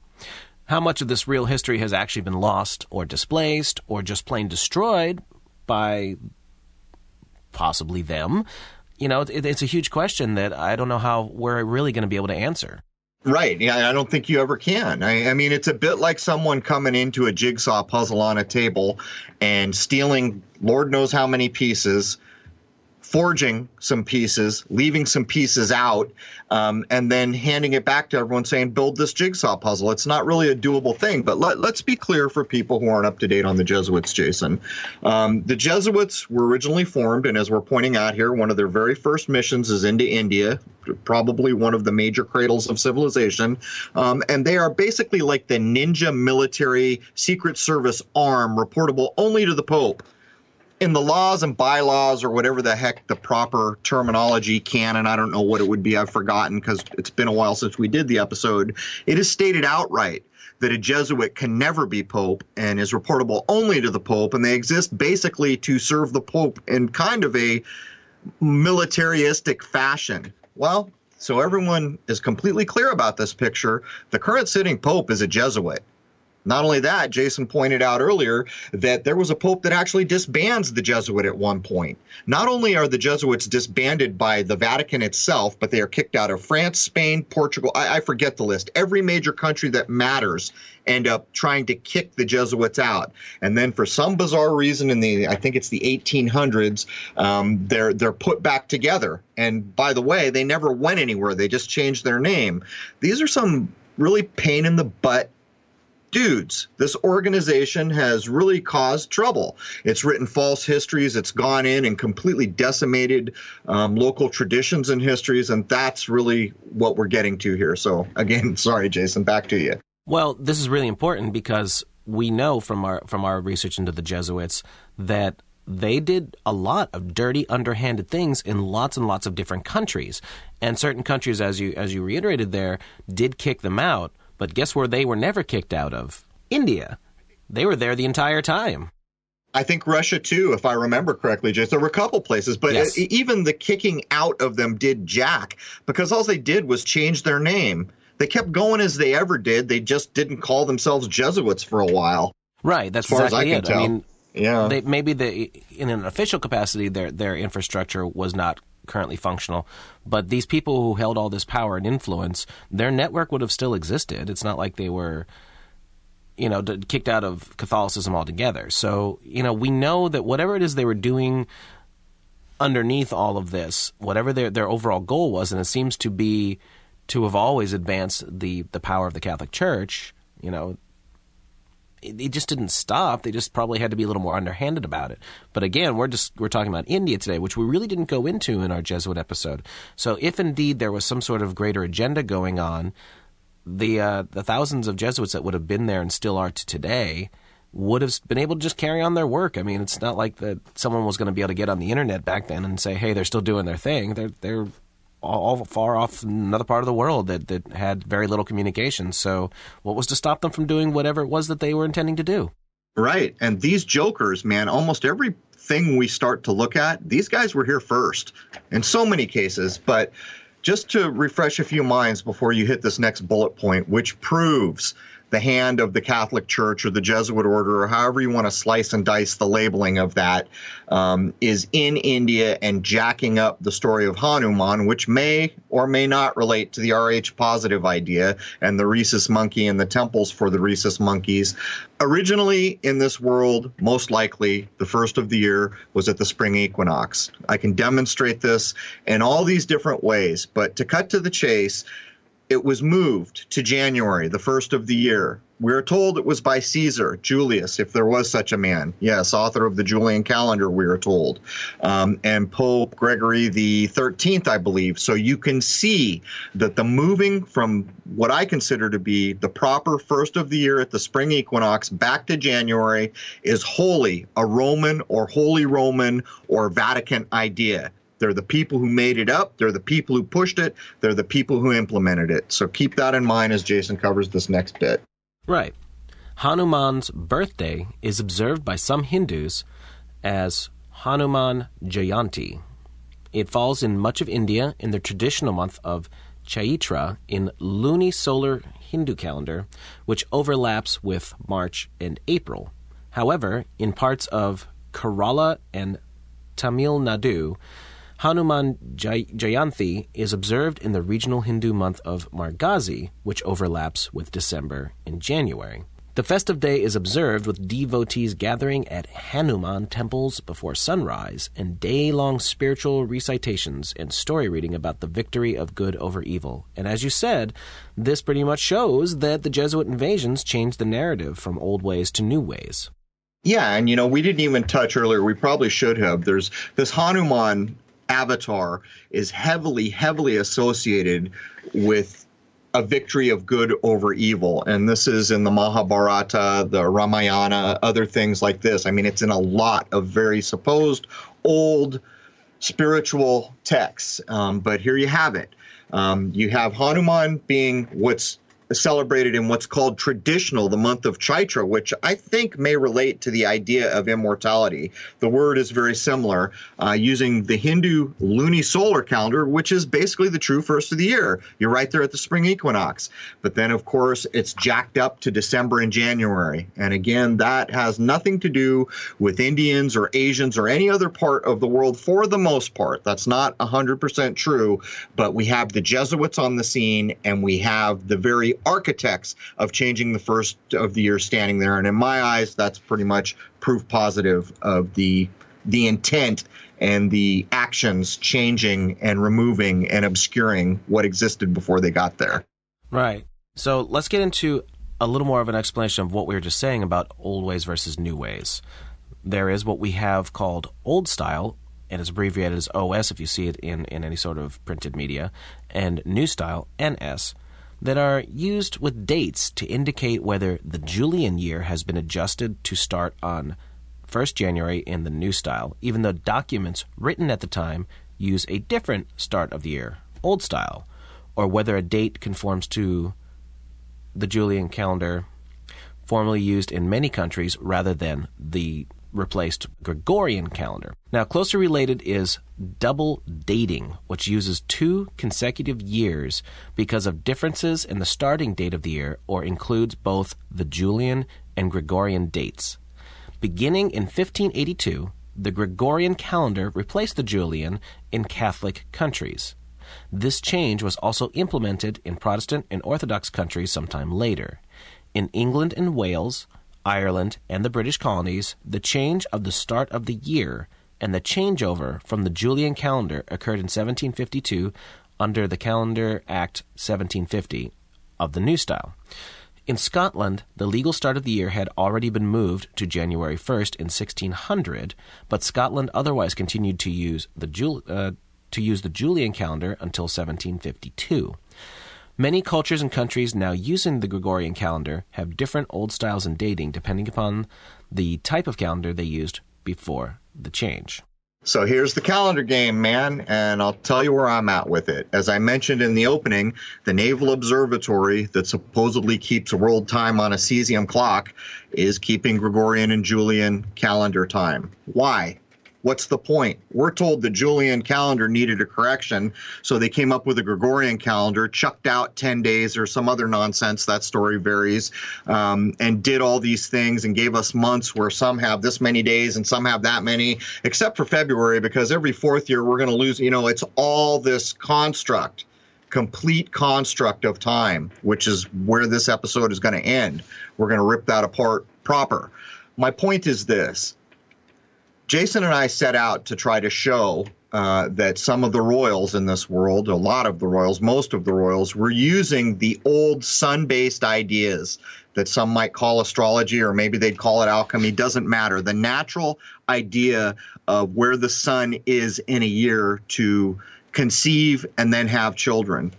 B: how much of this real history has actually been lost or displaced or just plain destroyed by possibly them? You know, it, it's a huge question that I don't know how we're really going to be able to answer.
A: Right. Yeah, I don't think you ever can. I, I, mean, it's a bit like someone coming into a jigsaw puzzle on a table and stealing Lord knows how many pieces forging some pieces, leaving some pieces out, um, and then handing it back to everyone saying, build this jigsaw puzzle. It's not really a doable thing, but let, us be clear for people who aren't up to date on the Jesuits, Jason. Um, the Jesuits were originally formed, and as we're pointing out here, one of their very first missions is into India, probably one of the major cradles of civilization. Um, and they are basically like the ninja military secret service arm, reportable only to the Pope in the laws and bylaws or whatever the heck the proper terminology canon i don't know what it would be i've forgotten because it's been a while since we did the episode it is stated outright that a jesuit can never be pope and is reportable only to the pope and they exist basically to serve the pope in kind of a militaristic fashion. Well so everyone is completely clear about this picture. The current sitting pope is a jesuit not only that, Jason pointed out earlier that there was a pope that actually disbands the Jesuit at one point. Not only are the Jesuits disbanded by the Vatican itself, but they are kicked out of France, Spain, Portugal. I, I forget the list. Every major country that matters end up trying to kick the Jesuits out. And then for some bizarre reason in the, I think it's the 1800s, um, they're, they're put back together. And by the way, they never went anywhere. They just changed their name. These are some really pain in the butt dudes, this organization has really caused trouble. It's written false histories. It's gone in and completely decimated um, local traditions and histories. And that's really what we're getting to here. So, again, sorry, Jason, back to you.
B: Well, this is really important because we know from our from our research into the Jesuits that they did a lot of dirty, underhanded things in lots and lots of different countries, and certain countries, as you as you reiterated there, did kick them out. But guess where they were never kicked out of? India. They were there the entire time.
A: I think Russia too, if I remember correctly, Jason. There were a couple places, but yes. Uh, even the kicking out of them did jack because all they did was change their name. They kept going as they ever did. They just didn't call themselves Jesuits for a while.
B: Right. That's exactly
A: I
B: it.
A: Tell.
B: I mean,
A: yeah.
B: They, maybe the in an official capacity, their their infrastructure was not currently functional. But these people who held all this power and influence, their network would have still existed. It's not like they were, you know, kicked out of Catholicism altogether. So, you know, we know that whatever it is they were doing underneath all of this, whatever their their overall goal was, and it seems to be to have always advanced the the power of the Catholic Church. You know, it, just didn't stop. They just probably had to be a little more underhanded about it. But again, we're just we're talking about India today, which we really didn't go into in our Jesuit episode. So if indeed there was some sort of greater agenda going on, the uh, the thousands of Jesuits that would have been there and still are to today would have been able to just carry on their work. I mean, it's not like that someone was going to be able to get on the internet back then and say, "Hey, they're still doing their thing." They're they're all far off another part of the world that, that had very little communication. So, what was to stop them from doing whatever it was that they were intending to do?
A: Right. And these jokers, man, almost everything we start to look at, these guys were here first in so many cases. But just to refresh a few minds before you hit this next bullet point, which proves the hand of the Catholic Church or the Jesuit order, or however you want to slice and dice the labeling of that, um, is in India and jacking up the story of Hanuman, which may or may not relate to the Rh positive idea and the rhesus monkey and the temples for the rhesus monkeys. Originally in this world, most likely the first of the year was at the spring equinox. I can demonstrate this in all these different ways, but to cut to the chase, it was moved to January, the first of the year. We are told it was by Caesar, Julius, if there was such a man. Yes, author of the Julian calendar, we are told. Um, and Pope Gregory the 13th, I believe. So you can see that the moving from what I consider to be the proper first of the year at the spring equinox back to January is wholly a Roman or Holy Roman or Vatican idea. They're the people who made it up. They're the people who pushed it. They're the people who implemented it. So keep that in mind as Jason covers this next bit.
B: Right. Hanuman's birthday is observed by some Hindus as Hanuman Jayanti. It falls in much of India in the traditional month of Chaitra in lunisolar Hindu calendar, which overlaps with March and April. However, in parts of Kerala and Tamil Nadu, Hanuman Jayanti is observed in the regional Hindu month of Margazhi, which overlaps with December and January. The festive day is observed with devotees gathering at Hanuman temples before sunrise and day long spiritual recitations and story reading about the victory of good over evil. And as you said, this pretty much shows that the Jesuit invasions changed the narrative from old ways to new ways.
A: Yeah, and you know, we didn't even touch earlier, we probably should have. There's this Hanuman Avatar is heavily, heavily associated with a victory of good over evil. And this is in the Mahabharata, the Ramayana, other things like this. I mean, it's in a lot of very supposed old spiritual texts. Um, but here you have it. Um, you have Hanuman being what's celebrated in what's called traditional, the month of Chaitra, which I think may relate to the idea of immortality. The word is very similar, uh, using the Hindu lunisolar calendar, which is basically the true first of the year. You're right there at the spring equinox. But then, of course, it's jacked up to December and January. And again, that has nothing to do with Indians or Asians or any other part of the world for the most part. That's not 100% true. But we have the Jesuits on the scene and we have the very architects of changing the first of the year standing there. And in my eyes, that's pretty much proof positive of the the intent and the actions changing and removing and obscuring what existed before they got there.
B: Right. So let's get into a little more of an explanation of what we were just saying about old ways versus new ways. There is what we have called old style, and it's abbreviated as OS if you see it in, in any sort of printed media, and new style, NS that are used with dates to indicate whether the Julian year has been adjusted to start on 1st January in the new style, even though documents written at the time use a different start of the year, old style, or whether a date conforms to the Julian calendar formerly used in many countries rather than the replaced Gregorian calendar. Now, closely related is double dating, which uses two consecutive years because of differences in the starting date of the year or includes both the Julian and Gregorian dates. Beginning in 1582, the Gregorian calendar replaced the Julian in Catholic countries. This change was also implemented in Protestant and Orthodox countries sometime later. In England and Wales, Ireland, and the British colonies, the change of the start of the year and the changeover from the Julian calendar occurred in 1752 under the Calendar Act 1750 of the New Style. In Scotland, the legal start of the year had already been moved to January 1st in 1600, but Scotland otherwise continued to use the Jul- uh, to use the Julian calendar until 1752. Many cultures and countries now using the Gregorian calendar have different old styles in dating depending upon the type of calendar they used before the change.
A: So here's the calendar game, man, and I'll tell you where I'm at with it. As I mentioned in the opening, the Naval Observatory that supposedly keeps world time on a cesium clock is keeping Gregorian and Julian calendar time. Why? What's the point? We're told the Julian calendar needed a correction, so they came up with a Gregorian calendar, chucked out 10 days or some other nonsense, that story varies, um, and did all these things and gave us months where some have this many days and some have that many, except for February, because every fourth year we're going to lose, you know, it's all this construct complete construct of time, which is where this episode is going to end. We're going to rip that apart proper. My point is this Jason and I set out to try to show uh, that some of the royals in this world, a lot of the royals, most of the royals, were using the old sun based ideas that some might call astrology or maybe they'd call it alchemy, doesn't matter. The natural idea of where the sun is in a year to conceive and then have children.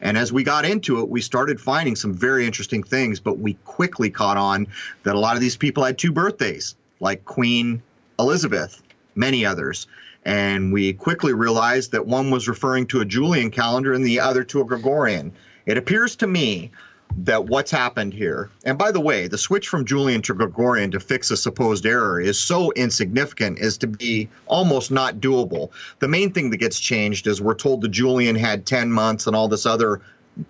A: And as we got into it, we started finding some very interesting things, but we quickly caught on that a lot of these people had two birthdays, like Queen Elizabeth, many others. And we quickly realized that one was referring to a Julian calendar and the other to a Gregorian. It appears to me that what's happened here, and by the way, the switch from Julian to Gregorian to fix a supposed error is so insignificant as to be almost not doable. The main thing that gets changed is we're told the Julian had 10 months and all this other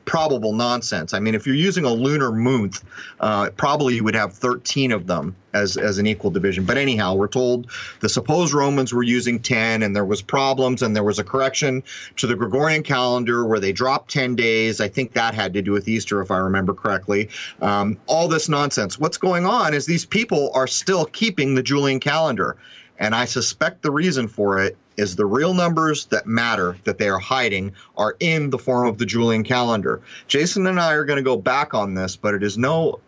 A: probable nonsense. I mean, if you're using a lunar month, uh, probably you would have 13 of them as, as an equal division. But anyhow, we're told the supposed Romans were using 10 and there was problems and there was a correction to the Gregorian calendar where they dropped 10 days. I think that had to do with Easter, if I remember correctly. Um, all this nonsense. What's going on is these people are still keeping the Julian calendar. And I suspect the reason for it is the real numbers that matter that they are hiding are in the form of the Julian calendar. Jason and I are going to go back on this, but it is no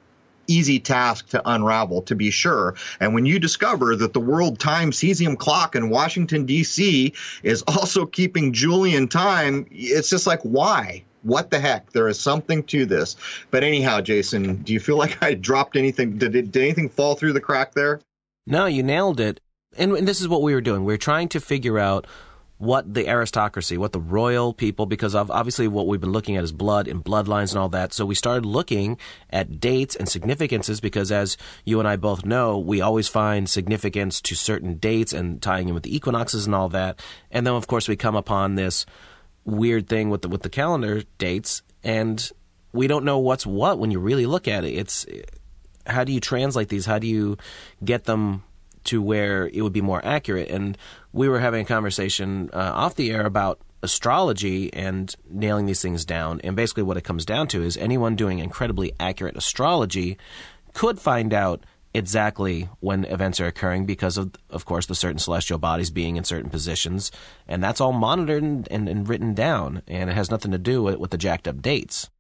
A: easy task to unravel, to be sure. And when you discover that the world time cesium clock in Washington, D.C. is also keeping Julian time, it's just like, why? What the heck? There is something to this. But anyhow, Jason, do you feel like I dropped anything? Did, did anything fall through the crack there?
B: No, you nailed it and, and this is what we were doing. We were trying to figure out what the aristocracy, what the royal people, because obviously what we've been looking at is blood and bloodlines and all that. So we started looking at dates and significances because, as you and I both know, we always find significance to certain dates and tying in with the equinoxes and all that. And then, of course, we come upon this weird thing with the with the calendar dates, and we don't know what's what when you really look at it. It's how do you translate these? How do you get them to where it would be more accurate. And we were having a conversation uh, off the air about astrology and nailing these things down. And basically, what it comes down to is anyone doing incredibly accurate astrology could find out exactly when events are occurring because of of course the certain celestial bodies being in certain positions and that's all monitored and, and, and written down and it has nothing to do with, with the jacked up dates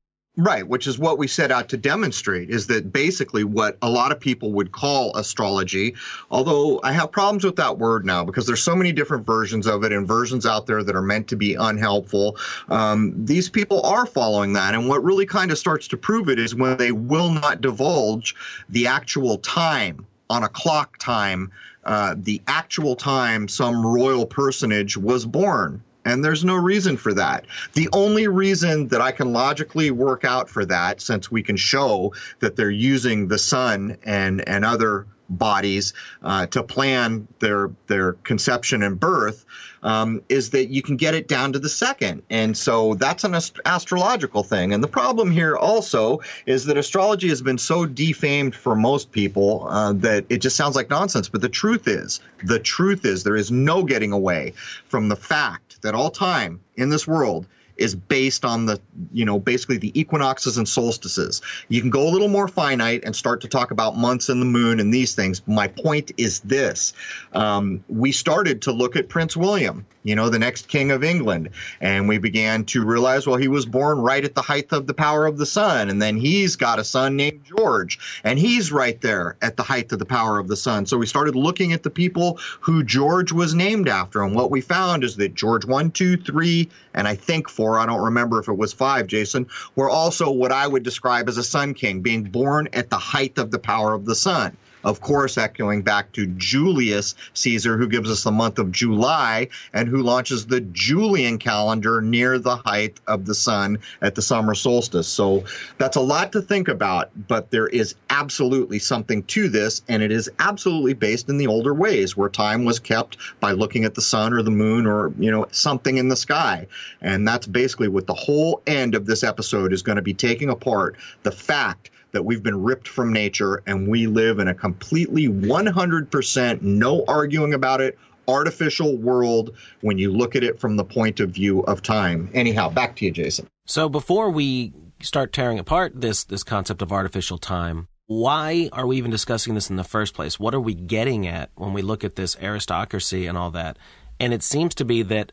A: Right, which is what we set out to demonstrate is that basically what a lot of people would call astrology, although I have problems with that word now because there's so many different versions of it and versions out there that are meant to be unhelpful. Um, these people are following that. And what really kind of starts to prove it is when they will not divulge the actual time on a clock time, uh, the actual time some royal personage was born and there's no reason for that. The only reason that I can logically work out for that, since we can show that they're using the sun and, and other bodies uh, to plan their their conception and birth um, is that you can get it down to the second, and so that's an ast- astrological thing. And the problem here also is that astrology has been so defamed for most people uh, that it just sounds like nonsense. But the truth is, the truth is, there is no getting away from the fact that all time in this world is based on the, you know, basically the equinoxes and solstices. You can go a little more finite and start to talk about months and the moon and these things. My point is this. Um, we started to look at Prince William, you know, the next king of England, and we began to realize, well, he was born right at the height of the power of the sun, and then he's got a son named George, and he's right there at the height of the power of the sun. So we started looking at the people who George was named after, and what we found is that George one, two, three, and I think four four, I don't remember if it was five, Jason, were also what I would describe as a sun king, being born at the height of the power of the sun. Of course, echoing back to Julius Caesar, who gives us the month of July and who launches the Julian calendar near the height of the sun at the summer solstice. So that's a lot to think about, but there is absolutely something to this, and it is absolutely based in the older ways where time was kept by looking at the sun or the moon or, you know, something in the sky. And that's basically what the whole end of this episode is going to be taking apart the fact that we've been ripped from nature and we live in a completely 100% no arguing about it artificial world when you look at it from the point of view of time. Anyhow, back to you, Jason.
B: So before we start tearing apart this this concept of artificial time, why are we even discussing this in the first place? What are we getting at when we look at this aristocracy and all that? And it seems to be that,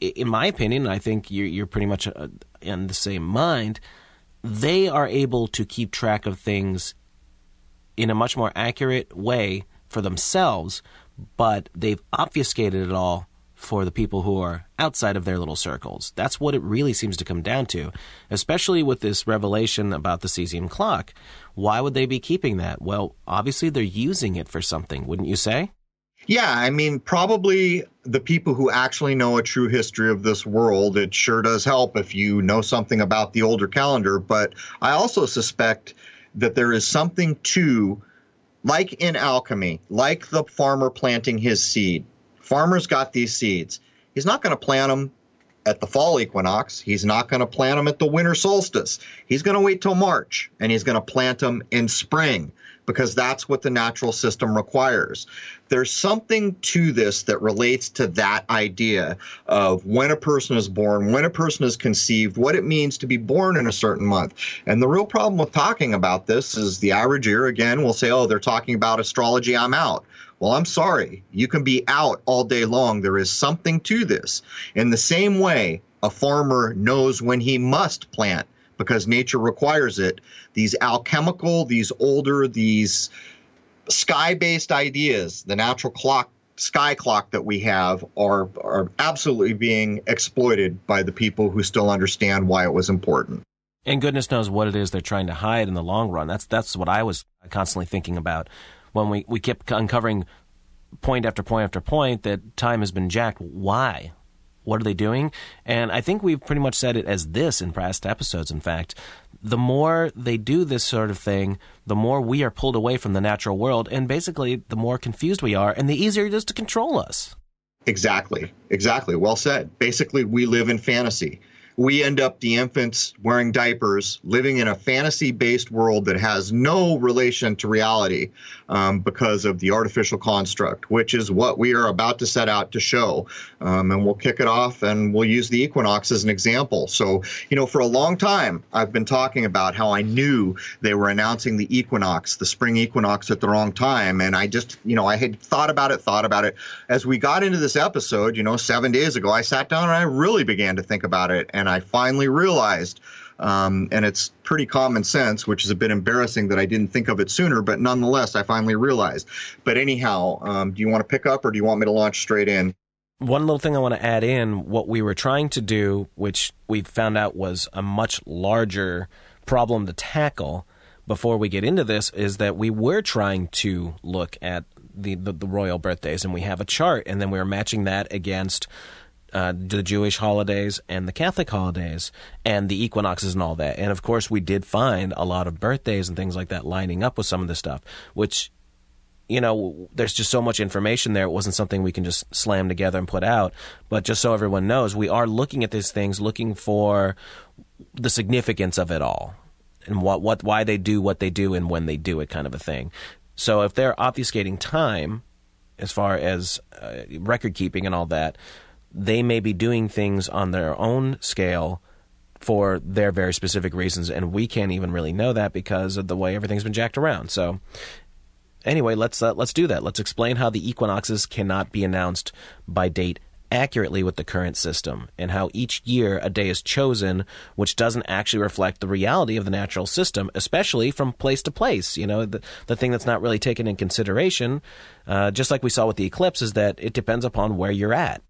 B: in my opinion, I think you're, you're pretty much uh, in the same mind they are able to keep track of things in a much more accurate way for themselves, but they've obfuscated it all for the people who are outside of their little circles. That's what it really seems to come down to, especially with this revelation about the cesium clock. Why would they be keeping that? Well, obviously they're using it for something, wouldn't you say?
A: Yeah, I mean, probably the people who actually know a true history of this world, it sure does help if you know something about the older calendar. But I also suspect that there is something to, like in alchemy, like the farmer planting his seed. Farmer's got these seeds. He's not going to plant them at the fall equinox. He's not going to plant them at the winter solstice. He's going to wait till March and he's going to plant them in spring because that's what the natural system requires. There's something to this that relates to that idea of when a person is born, when a person is conceived, what it means to be born in a certain month. And the real problem with talking about this is the average ear, again, will say, oh, they're talking about astrology, I'm out. Well, I'm sorry. You can be out all day long. There is something to this. In the same way, a farmer knows when he must plant because nature requires it. These alchemical, these older, these sky based ideas, the natural clock, sky clock that we have, are, are absolutely being exploited by the people who still understand why it was important.
B: And goodness knows what it is they're trying to hide in the long run. That's that's what I was constantly thinking about when we, we kept uncovering point after point after point that time has been jacked. Why? What are they doing? And I think we've pretty much said it as this in past episodes, in fact. The more they do this sort of thing, the more we are pulled away from the natural world, and basically, the more confused we are, and the easier it is to control us.
A: Exactly. Exactly. Well said. Basically, we live in fantasy we end up the infants wearing diapers, living in a fantasy based world that has no relation to reality um, because of the artificial construct, which is what we are about to set out to show. Um, and we'll kick it off and we'll use the equinox as an example. So, you know, for a long time, I've been talking about how I knew they were announcing the equinox, the spring equinox at the wrong time. And I just, you know, I had thought about it, thought about it. As we got into this episode, you know, seven days ago, I sat down and I really began to think about it. And I finally realized. Um, and it's pretty common sense, which is a bit embarrassing that I didn't think of it sooner, but nonetheless, I finally realized. But anyhow, um, do you want to pick up or do you want me to launch straight in?
B: One little thing I want to add in what we were trying to do, which we found out was a much larger problem to tackle before we get into this, is that we were trying to look at the, the, the royal birthdays and we have a chart, and then we were matching that against uh, the Jewish holidays and the Catholic holidays and the equinoxes and all that. And of course, we did find a lot of birthdays and things like that lining up with some of this stuff, which you know, there's just so much information there. It wasn't something we can just slam together and put out. But just so everyone knows, we are looking at these things, looking for the significance of it all and what, what, why they do what they do and when they do it, kind of a thing. So if they're obfuscating time, as far as uh, record keeping and all that, they may be doing things on their own scale for their very specific reasons, and we can't even really know that because of the way everything's been jacked around. So anyway, let's uh, let's do that. Let's explain how the equinoxes cannot be announced by date accurately with the current system and how each year a day is chosen which doesn't actually reflect the reality of the natural system especially from place to place you know the, the thing that's not really taken in consideration uh, just like we saw with the eclipse is that it depends upon where you're at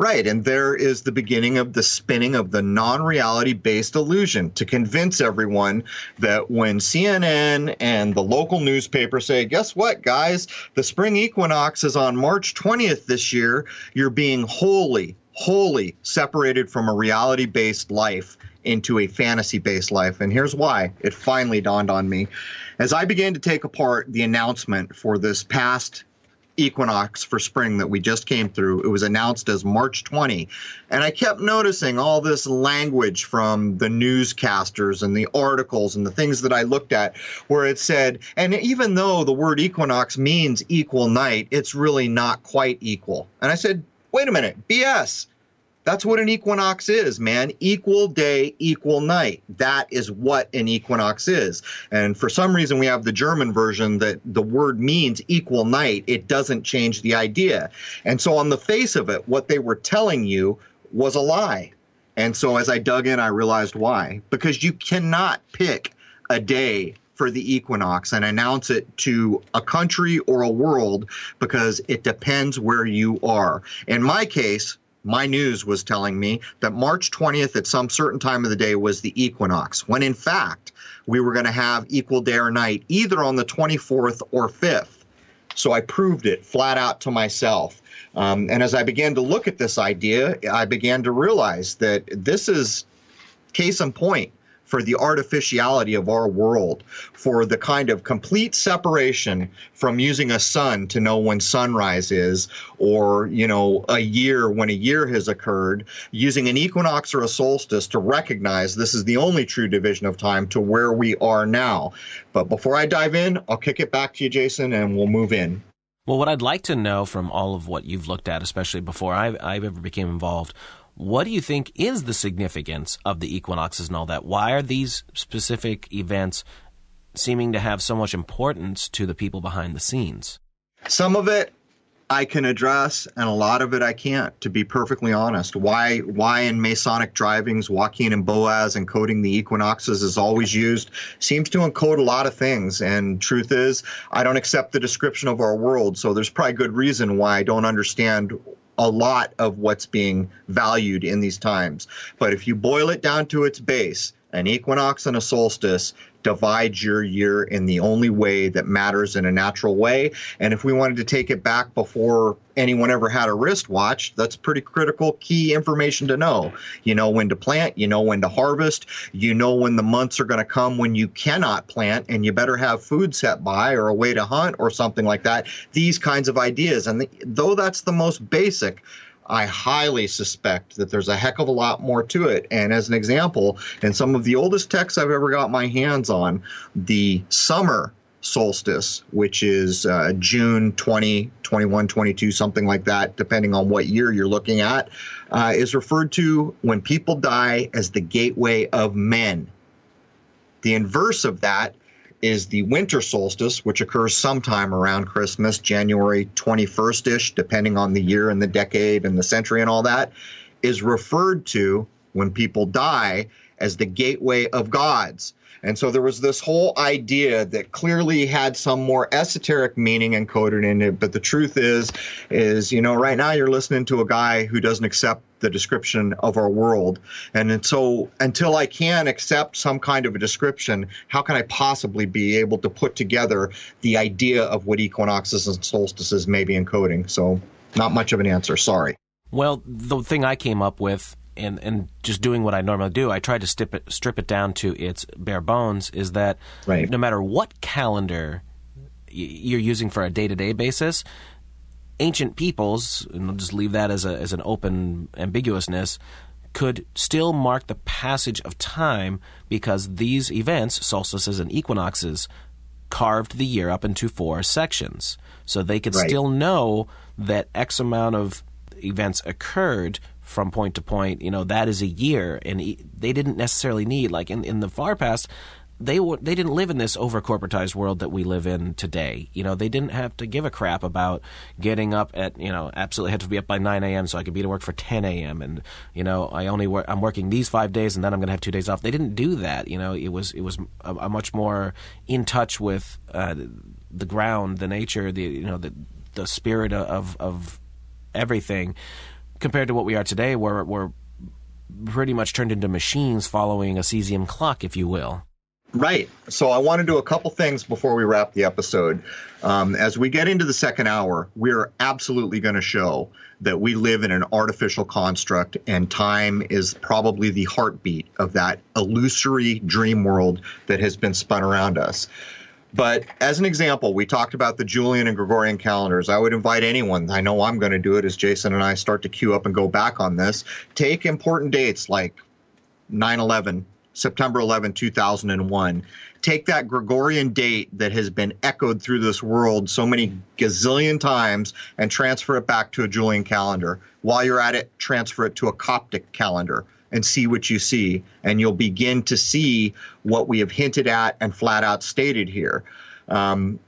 A: Right, and there is the beginning of the spinning of the non reality based illusion to convince everyone that when CNN and the local newspaper say, guess what, guys, the spring equinox is on March 20th this year, you're being wholly, wholly separated from a reality based life into a fantasy based life. And here's why it finally dawned on me. As I began to take apart the announcement for this past equinox for spring that we just came through. It was announced as March 20. And I kept noticing all this language from the newscasters and the articles and the things that I looked at where it said, and even though the word equinox means equal night, it's really not quite equal. And I said, wait a minute, BS. That's what an equinox is, man. Equal day, equal night. That is what an equinox is. And for some reason, we have the German version that the word means equal night. It doesn't change the idea. And so, on the face of it, what they were telling you was a lie. And so, as I dug in, I realized why. Because you cannot pick a day for the equinox and announce it to a country or a world because it depends where you are. In my case, my news was telling me that March 20th at some certain time of the day was the equinox, when in fact we were going to have equal day or night either on the 24th or 5th. So I proved it flat out to myself. Um, and as I began to look at this idea, I began to realize that this is case in point for the artificiality of our world, for the kind of complete separation from using a sun to know when sunrise is, or, you know, a year when a year has occurred, using an equinox or a solstice to recognize this is the only true division of time to where we are now. But before I dive in, I'll kick it back to you, Jason, and we'll move in.
B: Well, what I'd like to know from all of what you've looked at, especially before I, I ever became involved, what do you think is the significance of the equinoxes and all that? Why are these specific events seeming to have so much importance to the people behind the scenes?
A: Some of it I can address, and a lot of it I can't. To be perfectly honest, why why in Masonic drivings, Jachin and Boaz encoding the equinoxes is always used seems to encode a lot of things. And truth is, I don't accept the description of our world, so there's probably good reason why I don't understand a lot of what's being valued in these times. But if you boil it down to its base, an equinox and a solstice divides your year in the only way that matters in a natural way. And if we wanted to take it back before anyone ever had a wristwatch, that's pretty critical key information to know. You know when to plant, you know when to harvest, you know when the months are going to come when you cannot plant and you better have food set by or a way to hunt or something like that. These kinds of ideas. And the, though that's the most basic, I highly suspect that there's a heck of a lot more to it. And as an example, in some of the oldest texts I've ever got my hands on, the summer solstice, which is uh, June 20, 21, 22, something like that, depending on what year you're looking at, uh, is referred to when people die as the gateway of men. The inverse of that is the winter solstice, which occurs sometime around Christmas, January 21st ish, depending on the year and the decade and the century and all that, is referred to when people die as the gateway of gods. And so there was this whole idea that clearly had some more esoteric meaning encoded in it. But the truth is, is, you know, right now you're listening to a guy who doesn't accept the description of our world. And so until I can accept some kind of a description, how can I possibly be able to put together the idea of what equinoxes and solstices may be encoding? So not much of an answer. Sorry.
B: Well, the thing I came up with and and just doing what I normally do, I tried to strip it strip it down to its bare bones. Is that
A: right.
B: no matter what calendar you're using for a day to day basis, ancient peoples, and I'll just leave that as, a, as an open ambiguousness, could still mark the passage of time because these events, solstices and equinoxes, carved the year up into four sections. So they could right. still know that X amount of events occurred from point to point. You know, that is a year. And they didn't necessarily need, like in, in the far past, they were they didn't live in this over corporatized world that we live in today. You know, they didn't have to give a crap about getting up at you know absolutely had to be up by nine a.m. so I could be to work for ten a.m. and you know I only work I'm working these five days and then I'm going to have two days off. They didn't do that. You know, it was it was a, a much more in touch with uh, the ground, the nature, the you know the the spirit of of everything compared to what we are today, where we're pretty much turned into machines following a cesium clock, if you will.
A: Right. So I want to do a couple things before we wrap the episode. Um, as we get into the second hour, we're absolutely going to show that we live in an artificial construct and time is probably the heartbeat of that illusory dream world that has been spun around us. But as an example, we talked about the Julian and Gregorian calendars. I would invite anyone, I know I'm going to do it as Jason and I start to queue up and go back on this. Take important dates like 9 11, September 11, 2001. Take that Gregorian date that has been echoed through this world so many gazillion times and transfer it back to a Julian calendar. While you're at it, transfer it to a Coptic calendar and see what you see. And you'll begin to see what we have hinted at and flat out stated here. Um,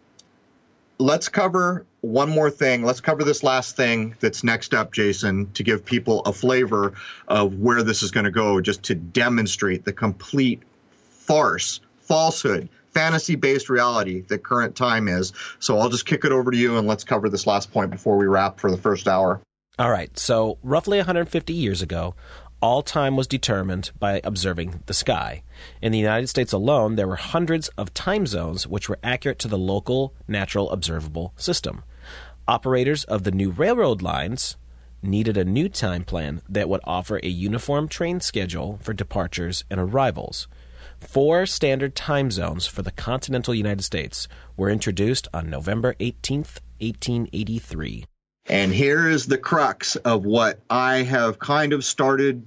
A: let's cover one more thing. Let's cover this last thing that's next up, Jason, to give people a flavor of where this is going to go, just to demonstrate the complete farce, falsehood, fantasy based reality that current time is. So I'll just kick it over to you and let's cover this last point before we wrap for the first hour.
B: All right. So, roughly 150 years ago, all time was determined by observing the sky. In the United States alone, there were hundreds of time zones which were accurate to the local natural observable system. Operators of the new railroad lines needed a new time plan that would offer a uniform train schedule for departures and arrivals. Four standard time zones for the continental United States were introduced on November 18, 1883.
A: And here is the crux of what I have kind of started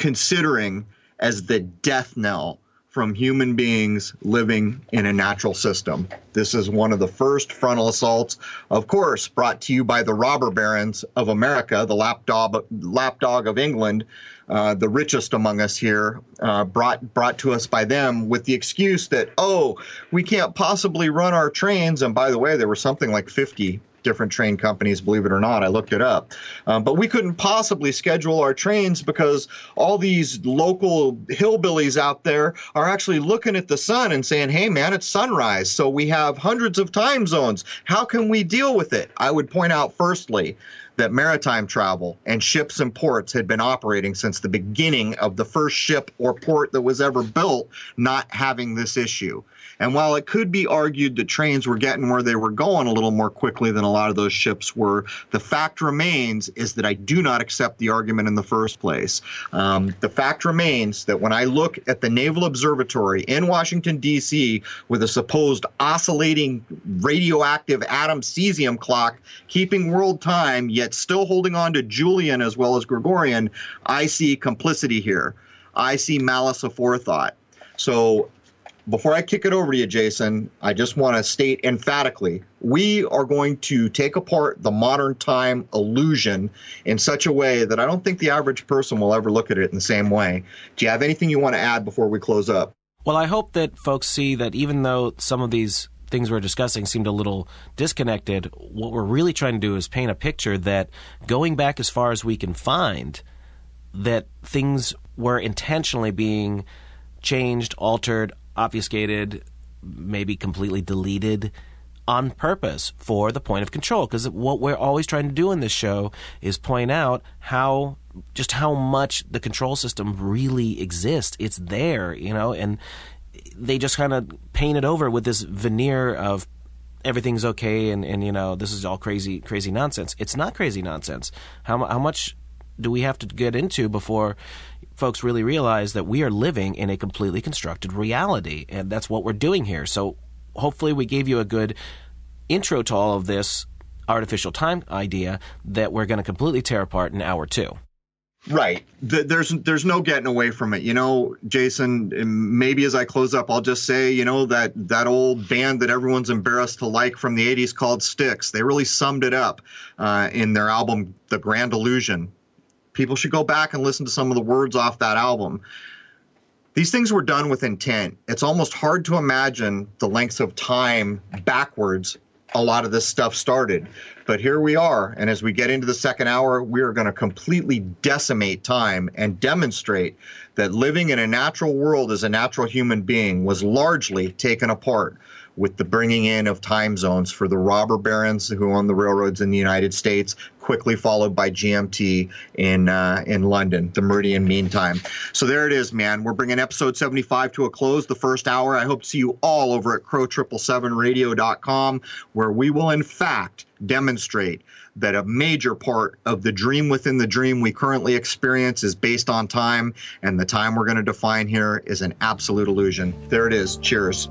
A: considering as the death knell from human beings living in a natural system. This is one of the first frontal assaults, of course, brought to you by the robber barons of America, the lapdog, lapdog of England, uh, the richest among us here, uh, brought brought to us by them with the excuse that oh, we can't possibly run our trains. And by the way, there were something like 50 different train companies, believe it or not. I looked it up. Um, but we couldn't possibly schedule our trains because all these local hillbillies out there are actually looking at the sun and saying, hey, man, it's sunrise. So we have hundreds of time zones. How can we deal with it? I would point out, firstly, that maritime travel and ships and ports had been operating since the beginning of the first ship or port that was ever built, not having this issue. And while it could be argued that trains were getting where they were going a little more quickly than a lot of those ships were, the fact remains is that I do not accept the argument in the first place. Um, the fact remains that when I look at the Naval Observatory in Washington, D.C., with a supposed oscillating radioactive atom cesium clock keeping world time, yet still holding on to Julian as well as Gregorian, I see complicity here. I see malice aforethought. So before I kick it over to you, Jason, I just want to state emphatically we are going to take apart the modern time illusion in such a way that I don't think the average person will ever look at it in the same way. Do you have anything you want to add before we close up?
B: Well, I hope that folks see that even though some of these things we're discussing seemed a little disconnected, what we're really trying to do is paint a picture that going back as far as we can find, that things were intentionally being changed, altered, obfuscated, maybe completely deleted on purpose for the point of control. Because what we're always trying to do in this show is point out how just how much the control system really exists. It's there, you know, and they just kind of paint it over with this veneer of everything's okay and, and you know this is all crazy crazy nonsense. It's not crazy nonsense. How how much do we have to get into before folks really realize that we are living in a completely constructed reality, and that's what we're doing here. So hopefully we gave you a good intro to all of this artificial time idea that we're going to completely tear apart in hour two.
A: Right. There's there's no getting away from it. You know, Jason. Maybe as I close up, I'll just say, you know, that that old band that everyone's embarrassed to like from the '80s called Styx. They really summed it up uh, in their album "The Grand Illusion." People should go back and listen to some of the words off that album. These things were done with intent. It's almost hard to imagine the lengths of time backwards a lot of this stuff started. But here we are. And as we get into the second hour, we are going to completely decimate time and demonstrate that living in a natural world as a natural human being was largely taken apart with the bringing in of time zones for the robber barons who own the railroads in the United States, quickly followed by GMT in uh, in London, the Meridian Mean Time. So there it is, man. We're bringing episode 75 to a close, the first hour. I hope to see you all over at crow777radio.com, where we will, in fact, demonstrate that a major part of the dream within the dream we currently experience is based on time, and the time we're going to define here is an absolute illusion. There it is. Cheers.